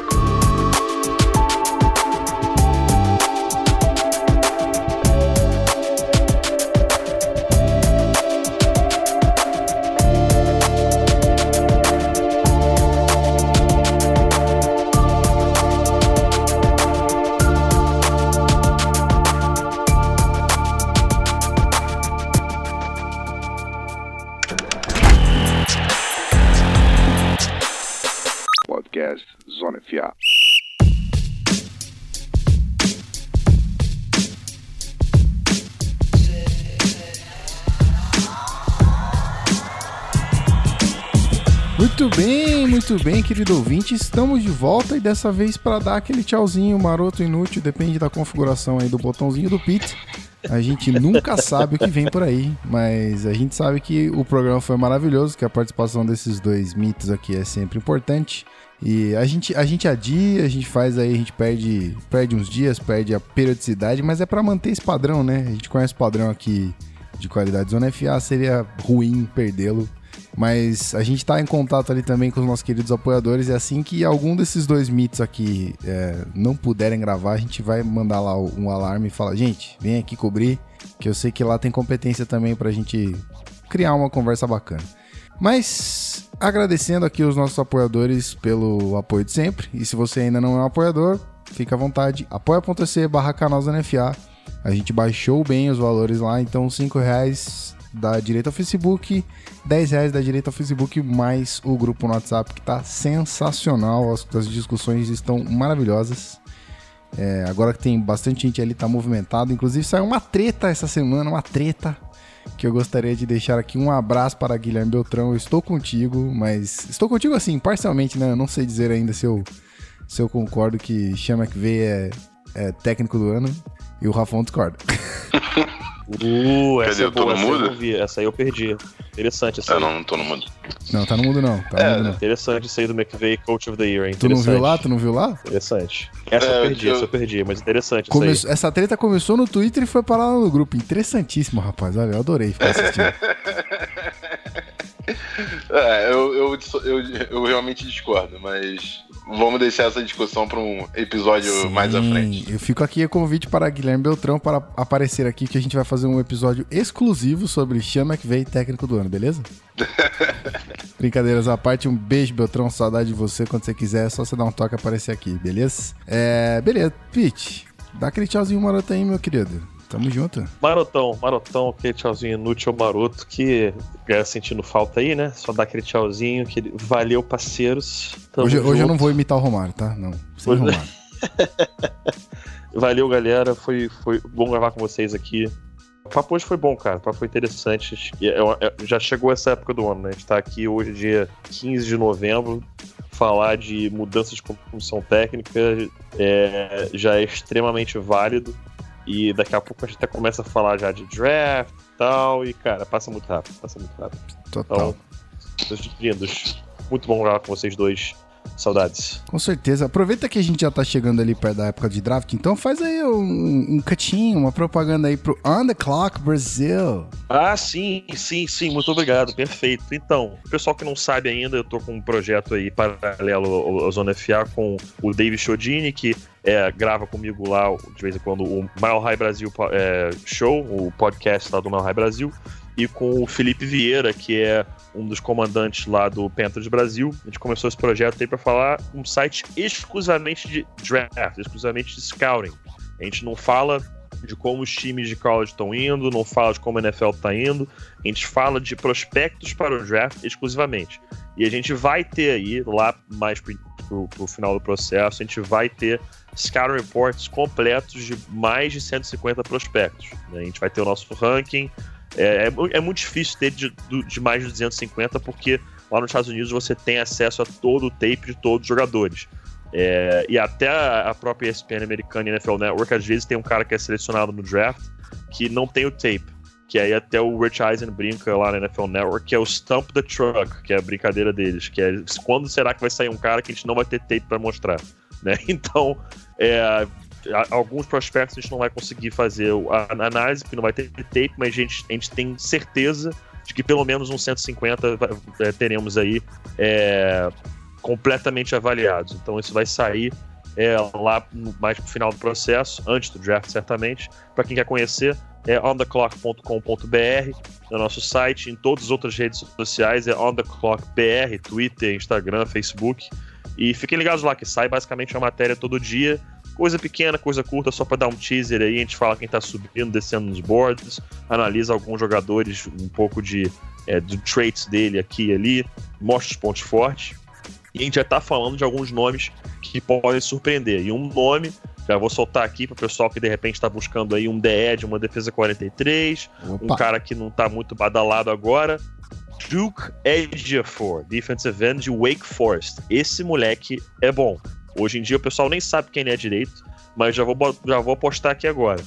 Bem, muito bem, querido ouvinte. Estamos de volta e dessa vez para dar aquele tchauzinho maroto inútil, depende da configuração aí do botãozinho do Pit. A gente nunca sabe o que vem por aí, mas a gente sabe que o programa foi maravilhoso, que a participação desses dois mitos aqui é sempre importante. E a gente, a gente adia, a gente faz aí, a gente perde, perde uns dias, perde a periodicidade, mas é para manter esse padrão, né? A gente conhece o padrão aqui de qualidade Zona FA, seria ruim perdê-lo. Mas a gente tá em contato ali também com os nossos queridos apoiadores e assim que algum desses dois mitos aqui é, não puderem gravar, a gente vai mandar lá um alarme e falar, gente, vem aqui cobrir, que eu sei que lá tem competência também pra gente criar uma conversa bacana. Mas agradecendo aqui os nossos apoiadores pelo apoio de sempre. E se você ainda não é um apoiador, fica à vontade. apoia.se barra. A gente baixou bem os valores lá, então 5 reais da direita ao Facebook, 10 reais da direita ao Facebook, mais o grupo no WhatsApp, que tá sensacional. As, as discussões estão maravilhosas. É, agora que tem bastante gente ali, tá movimentado. Inclusive saiu uma treta essa semana, uma treta. Que eu gostaria de deixar aqui um abraço para Guilherme Beltrão. Eu estou contigo, mas estou contigo assim, parcialmente, né? Eu não sei dizer ainda se eu, se eu concordo que Chama McVeigh é, é técnico do ano e o Rafão discorda. <laughs> Uh, essa Cadê? é Eu tô boa, no essa eu mudo? não vi. Essa aí eu perdi. Interessante essa Eu aí. não, não tô no mundo. Não, tá no mundo não. Tá no É, mundo não. Interessante isso aí do McVeigh, Coach of the Year, hein? Tu não viu lá? Tu não viu lá? Interessante. Essa É, eu perdi, eu- essa eu perdi, mas interessante Come- isso aí. Essa treta começou no Twitter e foi parar lá no grupo. Interessantíssimo, rapaz. Olha, eu adorei ficar assistindo. <laughs> É, eu, eu, eu, eu realmente discordo, mas vamos deixar essa discussão para um episódio mais à Sim, frente. Eu fico aqui a convite para Guilherme Beltrão para aparecer aqui, que a gente vai fazer um episódio exclusivo sobre Sean McVeigh, técnico do ano, beleza? <laughs> Brincadeiras à parte, um beijo, Beltrão. Saudade de você. Quando você quiser, é só você dar um toque e aparecer aqui, beleza? É, beleza. Pete, dá aquele tchauzinho maroto aí, meu querido. Tamo junto. Marotão, marotão, aquele tchauzinho inútil maroto que galera sentindo falta aí, né? Só dar aquele tchauzinho, aquele valeu, parceiros. Hoje, hoje eu não vou imitar o Romário, tá? Não, sem Hoje- Romário. <laughs> Valeu, galera. Foi, foi bom gravar com vocês aqui. O papo hoje foi bom, cara. O papo foi interessante. É, é, já chegou essa época do ano, né? A gente tá aqui hoje, dia 15 de novembro. Falar de mudanças de comissão técnica é, já é extremamente válido. E daqui a pouco a gente até começa a falar já de draft e tal. E, cara, passa muito rápido. Passa muito rápido. Total. Então, seus lindos. Muito bom gravar com vocês dois. Saudades. Com certeza. Aproveita que a gente já tá chegando ali perto da época de draft, então faz aí um, um cutinho, uma propaganda aí pro On The Clock Brasil. Ah, sim, sim, sim, muito obrigado, perfeito. Então, o pessoal que não sabe ainda, eu tô com um projeto aí paralelo ao Zona FA com o David Chodini, que é, grava comigo lá de vez em quando o Mile High Brasil é, Show, o podcast lá do Mile High Brasil, e com o Felipe Vieira, que é um dos comandantes lá do Panthers Brasil. A gente começou esse projeto aí para falar um site exclusivamente de draft, exclusivamente de scouting. A gente não fala de como os times de college estão indo, não fala de como a NFL está indo, a gente fala de prospectos para o draft exclusivamente. E a gente vai ter aí, lá mais para o final do processo, a gente vai ter scouting reports completos de mais de 150 prospectos. Né? A gente vai ter o nosso ranking, é, é, é muito difícil ter de, de, mais de 250, porque lá nos Estados Unidos você tem acesso a todo o tape de todos os jogadores. É, e até a própria ESPN americana e NFL Network, às vezes tem um cara que é selecionado no draft que não tem o tape. Que aí até o Rich Eisen brinca lá na NFL Network, que é o Stump the Truck, que é a brincadeira deles, que é quando será que vai sair um cara que a gente não vai ter tape para mostrar, <laughs> né? Então, é, alguns prospectos a gente não vai conseguir fazer a análise, porque não vai ter tape, mas a gente, a gente tem certeza de que pelo menos uns 150 é, teremos aí é, completamente avaliados. Então isso vai sair é, lá mais pro final do processo, antes do draft, certamente. Para quem quer conhecer, é ontheclock.com.br, no nosso site, em todas as outras redes sociais, é ontheclockbr, Twitter, Instagram, Facebook. E fiquem ligados lá, que sai basicamente uma matéria todo dia Coisa pequena, coisa curta, só para dar um teaser aí, a gente fala quem tá subindo, descendo nos boards, analisa alguns jogadores, um pouco de é, do traits dele aqui e ali, mostra os pontos fortes. E a gente já tá falando de alguns nomes que podem surpreender. E um nome, já vou soltar aqui para o pessoal que de repente está buscando aí um DE de uma defesa 43, Opa. um cara que não tá muito badalado agora, Duke Ejiofor, defensive end de Wake Forest. Esse moleque é bom. Hoje em dia o pessoal nem sabe quem é direito, mas já vou, já vou apostar aqui agora.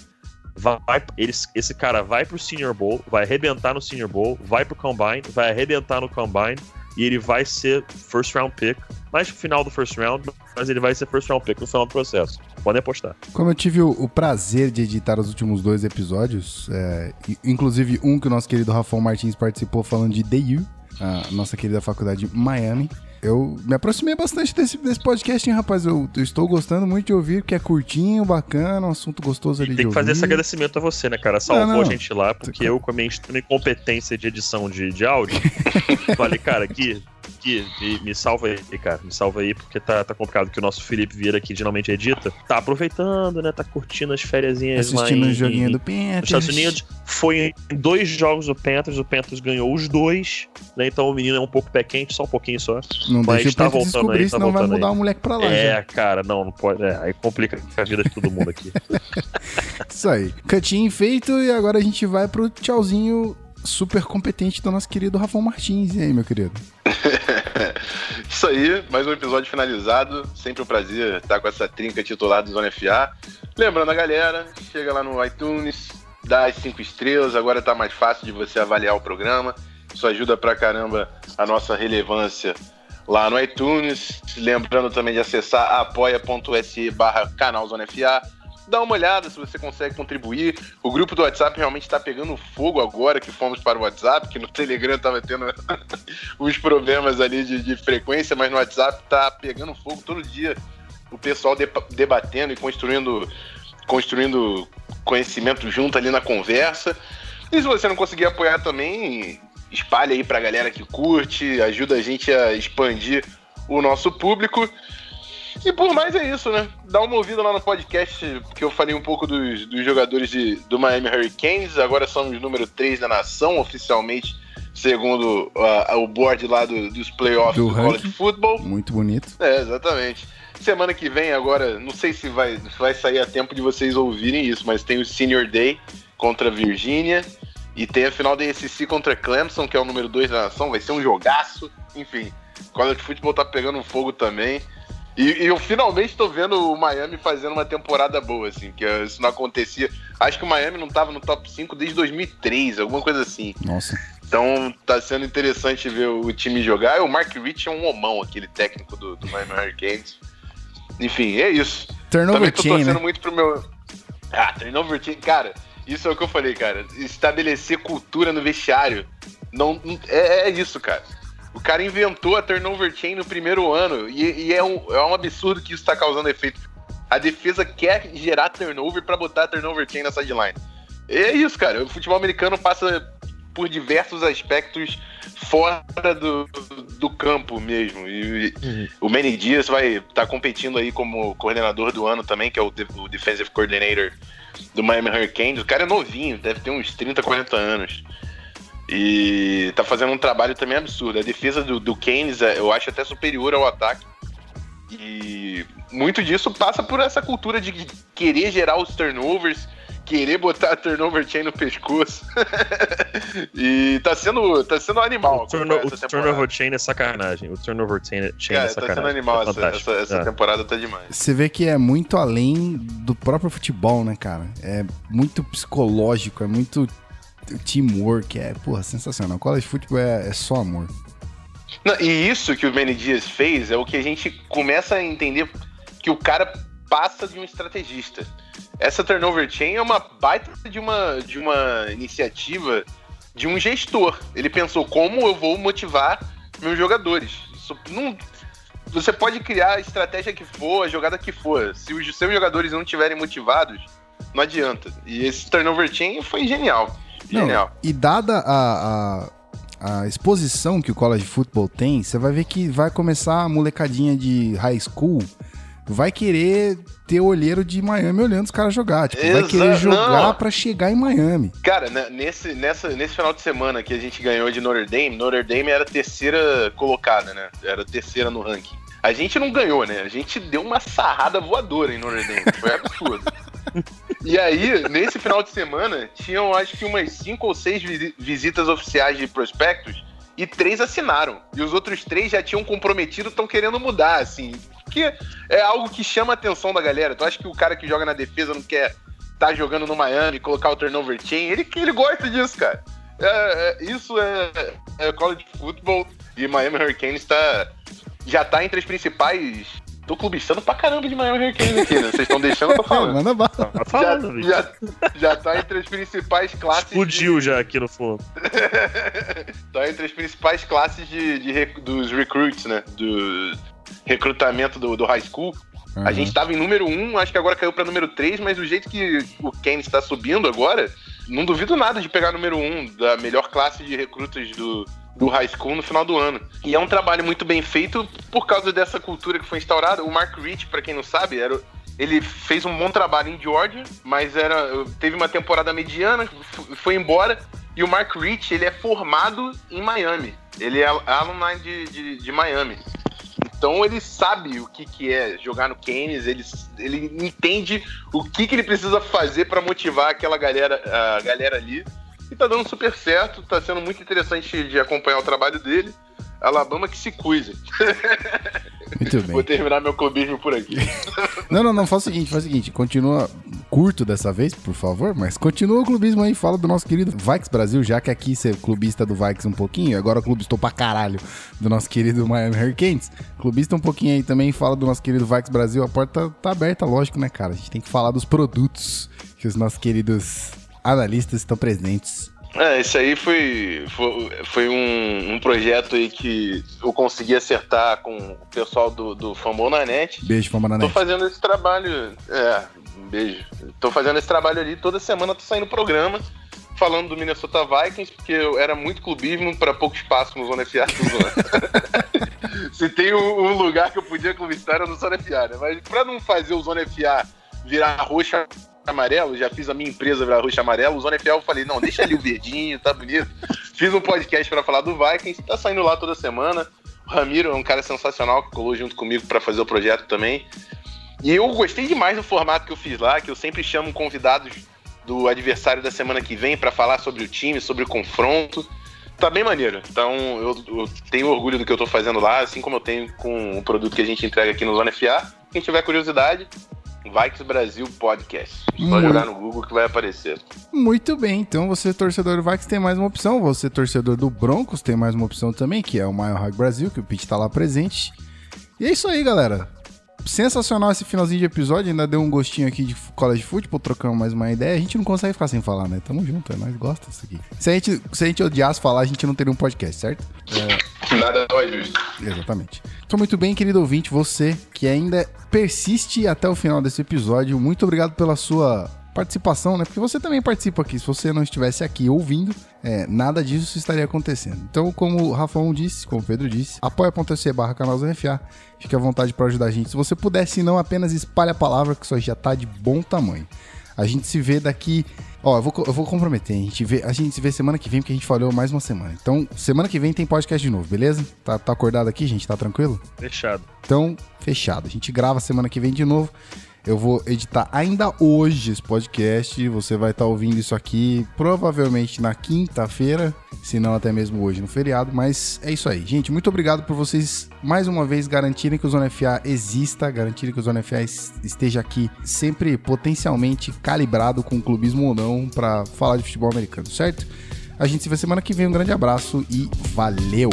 Vai, ele, esse cara vai pro Senior Bowl, vai arrebentar no Senior Bowl, vai pro Combine, vai arrebentar no Combine e ele vai ser first round pick, mais no final do first round, mas ele vai ser first round pick no final do processo. Podem apostar. Como eu tive o, o prazer de editar os últimos dois episódios, é, inclusive um que o nosso querido Rafael Martins participou falando de DU, a nossa querida faculdade de Miami eu me aproximei bastante desse, desse podcast, hein, rapaz. Eu, eu, estou gostando muito de ouvir, porque é curtinho, bacana, um assunto gostoso ali e tem que fazer esse agradecimento a você, né, cara? Salvou não, não. a gente lá, porque eu, com a minha incompetência de edição de, de áudio, <laughs> falei, cara, aqui me, me, salva aí, cara. Me salva aí, porque tá, tá complicado que o nosso Felipe Vieira aqui geralmente edita. Tá aproveitando, né? Tá curtindo as férias Assistindo o joguinho do Panthers. Nos Estados Unidos. Foi em dois jogos do Panthers, o Panthers ganhou os dois, né? Então o menino é um pouco pé quente, só um pouquinho só. Não mas deixa tá o voltando aí, tá senão vai mudar aí. o moleque pra lá. É, já. cara, não, não pode. É, aí complica a vida de todo mundo aqui. <laughs> Isso aí. Cantinho feito e agora a gente vai pro tchauzinho super competente do nosso querido Rafael Martins. E aí, meu querido? <laughs> Isso aí, mais um episódio finalizado. Sempre um prazer estar com essa trinca titular do Zona FA. Lembrando a galera, chega lá no iTunes, dá as cinco estrelas, agora tá mais fácil de você avaliar o programa. Isso ajuda pra caramba a nossa relevância lá no iTunes. Lembrando também de acessar apoia.se barra canal Zona FA dá uma olhada se você consegue contribuir. O grupo do WhatsApp realmente está pegando fogo agora que fomos para o WhatsApp, que no Telegram estava tendo <laughs> os problemas ali de, de, frequência, mas no WhatsApp está pegando fogo todo dia. O pessoal de, debatendo e construindo, construindo conhecimento junto ali na conversa. E se você não conseguir apoiar também, espalhe aí para a galera que curte, ajuda a gente a expandir o nosso público. E por mais é isso, né? Dá uma ouvida lá no podcast, que eu falei um pouco dos, dos jogadores de, do Miami Hurricanes. Agora somos número 3 da nação, oficialmente, segundo uh, o board lá do, dos playoffs do, do college football. Muito bonito. É, exatamente. Semana que vem, agora, não sei se vai, se vai sair a tempo de vocês ouvirem isso, mas tem o Senior Day, contra a Virgínia. E tem a final da ACC contra Clemson, que é o número 2 da nação. Vai ser um jogaço. Enfim, college futebol tá pegando fogo também. E, e eu finalmente tô vendo o Miami fazendo uma temporada boa, assim, que isso não acontecia. Acho que o Miami não tava no top 5 desde 2003, alguma coisa assim. Nossa. Então tá sendo interessante ver o time jogar. E o Mark Rich é um homão, aquele técnico do, do Miami Hurricanes. Enfim, é isso. Turnover Também tô chain, torcendo né? muito pro meu. Ah, turnover chain. Cara, isso é o que eu falei, cara. Estabelecer cultura no vestiário. Não, não- é, é isso, cara. O cara inventou a turnover chain no primeiro ano. E, e é, um, é um absurdo que isso tá causando efeito. A defesa quer gerar turnover pra botar a turnover chain na sideline. É isso, cara. O futebol americano passa por diversos aspectos fora do, do campo mesmo. E, Uhum. o Manny Dias vai estar competindo aí como coordenador do ano também, que é o, o Defensive Coordinator do Miami Hurricanes. O cara é novinho, deve ter uns 30, 40 anos. E tá fazendo um trabalho também absurdo. A defesa do, do Keynes é, eu acho até superior ao ataque. E muito disso passa por essa cultura de querer gerar os turnovers, querer botar a turnover chain no pescoço. <laughs> e tá sendo, tá sendo animal. O, turno, o turnover chain é sacanagem. O turnover chain, chain Cara, é tá sacanagem. sendo animal É essa, essa, essa É. temporada, tá demais. Você vê que é muito além do próprio futebol, né, cara? É muito psicológico, é muito teamwork, é, porra, sensacional. College futebol é, é só amor. Não, e isso que o Benny Dias fez é o que a gente começa a entender que o cara passa de um estrategista. Essa turnover chain é uma baita de uma, de uma iniciativa de um gestor. Ele pensou como eu vou motivar meus jogadores. Isso não- você pode criar a estratégia que for, a jogada que for. Se os seus jogadores não estiverem motivados, não adianta. E esse turnover chain foi genial. Não, Genial. E dada a, a, a exposição que o college football tem, você vai ver que vai começar a molecadinha de high school, vai querer ter olheiro de Miami olhando os caras jogar. Tipo, vai Exa- querer jogar pra chegar em Miami. Cara, né, nesse, nessa, nesse final de semana que a gente ganhou de Notre Dame, Notre Dame era a terceira colocada, né? Era a terceira no ranking. A gente não ganhou, né? A gente deu uma sarrada voadora em Notre Dame. Foi absurdo. <laughs> E aí, nesse final de semana, tinham acho que umas cinco ou seis visi- visitas oficiais de prospectos e três assinaram. E os outros três já tinham comprometido, estão querendo mudar, assim. Porque é algo que chama a atenção da galera. Tu acha que o cara que joga na defesa não quer tá jogando no Miami, colocar o turnover chain, ele, ele gosta disso, cara. É, é, isso é, é college football e Miami Hurricanes tá, já tá entre as principais. Tô clubistando pra caramba de Miami Hurricanes aqui, né? Vocês estão deixando, eu tô falando. <laughs> Manda bala. Tá Já, falando, já, já tá entre as principais classes. Explodiu já aqui no fundo. De, <laughs> tá entre as principais classes de, de rec- dos recruits, né? Do recrutamento do, do high school. A Uhum. gente tava em número 1, acho que agora caiu pra número 3, mas o jeito que o Kane está subindo agora, não duvido nada de pegar número 1 da melhor classe de recrutas do, do high school no final do ano. E é um trabalho muito bem feito por causa dessa cultura que foi instaurada. O Mark Rich, pra quem não sabe, era, ele fez um bom trabalho em Georgia, mas era teve uma temporada mediana, foi embora. E o Mark Rich, ele é formado em Miami. Ele é alumni de, de, de Miami. Então ele sabe o que, que é jogar no Keynes, ele, ele entende o que, que ele precisa fazer para motivar aquela galera, a galera ali. E tá dando super certo, tá sendo muito interessante de acompanhar o trabalho dele. Alabama que se cuide. Muito Vou bem. terminar meu clubismo por aqui. <laughs> Não, não, não, faz o seguinte, faz o seguinte, continua curto dessa vez, por favor, mas continua o clubismo aí, fala do nosso querido Vikes Brasil, já que aqui você é clubista do Vikes um pouquinho, agora clubistou pra caralho do nosso querido Miami Hurricanes, clubista um pouquinho aí também, fala do nosso querido Vikes Brasil, a porta tá aberta, lógico, né, cara? A gente tem que falar dos produtos que os nossos queridos analistas estão presentes. É, isso aí foi, foi, foi um, um projeto aí que eu consegui acertar com o pessoal do, do Fambon na net. Beijo, Fama na Tô net. fazendo esse trabalho. É, um beijo. Tô fazendo esse trabalho ali. Toda semana tô saindo programa falando do Minnesota Vikings, porque eu era muito clubismo para pouco espaço no Zona FA. <laughs> Se tem um, um lugar que eu podia clubistar era no Zona FA, né? Mas pra não fazer o Zona FA virar roxo e amarelo, já fiz a minha empresa virar roxo amarelo, o Zona eu falei, não, deixa ali o verdinho, tá bonito. Fiz um podcast para falar do Vikings, tá saindo lá toda semana. O Ramiro é um cara sensacional que colou junto comigo para fazer o projeto também. E eu gostei demais do formato que eu fiz lá, que eu sempre chamo convidados do adversário da semana que vem para falar sobre o time, sobre o confronto. Tá bem maneiro. Então eu, eu, tenho orgulho do que eu tô fazendo lá, assim como eu tenho com o produto que a gente entrega aqui no Zona FA. Quem tiver curiosidade, Vikes Brasil Podcast. Só Muito. jogar no Google que vai aparecer. Muito bem, então você, torcedor do Vikings, tem mais uma opção. Você, torcedor do Broncos, tem mais uma opção também, que é o Mile High Brasil, que o Pete tá lá presente. E é isso aí, galera. Sensacional esse finalzinho de episódio, ainda deu um gostinho aqui de college football, trocamos mais uma ideia. A gente não consegue ficar sem falar, né? Tamo junto, é nós gosta disso aqui. Se a, gente, se a gente odiasse falar, a gente não teria um podcast, certo? Nada não é justo. Exatamente. Então, muito bem, querido ouvinte, você que ainda persiste até o final desse episódio, muito obrigado pela sua participação, né? Porque você também participa aqui. Se você não estivesse aqui ouvindo, é, nada disso estaria acontecendo. Então, como o Rafael disse, como o Pedro disse, apoia.se barra canal FA. Fique à vontade para ajudar a gente. Se você puder, se não, apenas espalhe a palavra, que isso aí já tá de bom tamanho. A gente se vê daqui. Ó, eu vou, eu vou comprometer. A gente, vê, a gente se vê semana que vem, porque a gente falhou mais uma semana. Então, semana que vem tem podcast de novo, beleza? Tá, tá acordado aqui, gente? Tá tranquilo? Fechado. Então, fechado. A gente grava semana que vem de novo. Eu vou editar ainda hoje esse podcast. Você vai estar ouvindo isso aqui provavelmente na quinta-feira, se não até mesmo hoje no feriado. Mas é isso aí, gente. Muito obrigado por vocês mais uma vez garantirem que o Zona FA exista, garantirem que o Zona FA es- esteja aqui sempre potencialmente calibrado com clubismo ou não para falar de futebol americano, certo? A gente se vê semana que vem. Um grande abraço e valeu!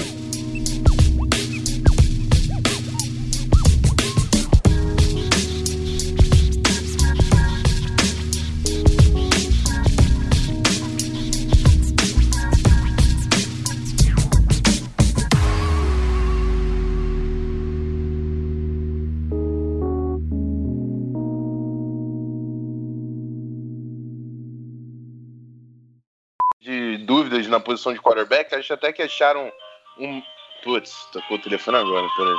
Posição de quarterback, acho até que acharam um. Putz, tocou o telefone agora, peraí.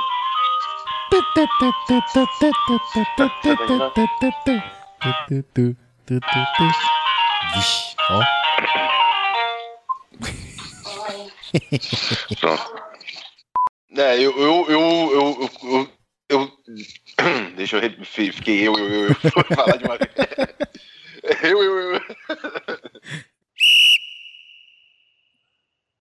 Vixe, ó. <laughs> Pronto. É, eu. Eu. Eu. Eu. eu, <coughs> deixa eu. Fiquei eu, eu. eu. <laughs> Vou falar de uma vez. <laughs> Eu, eu, eu.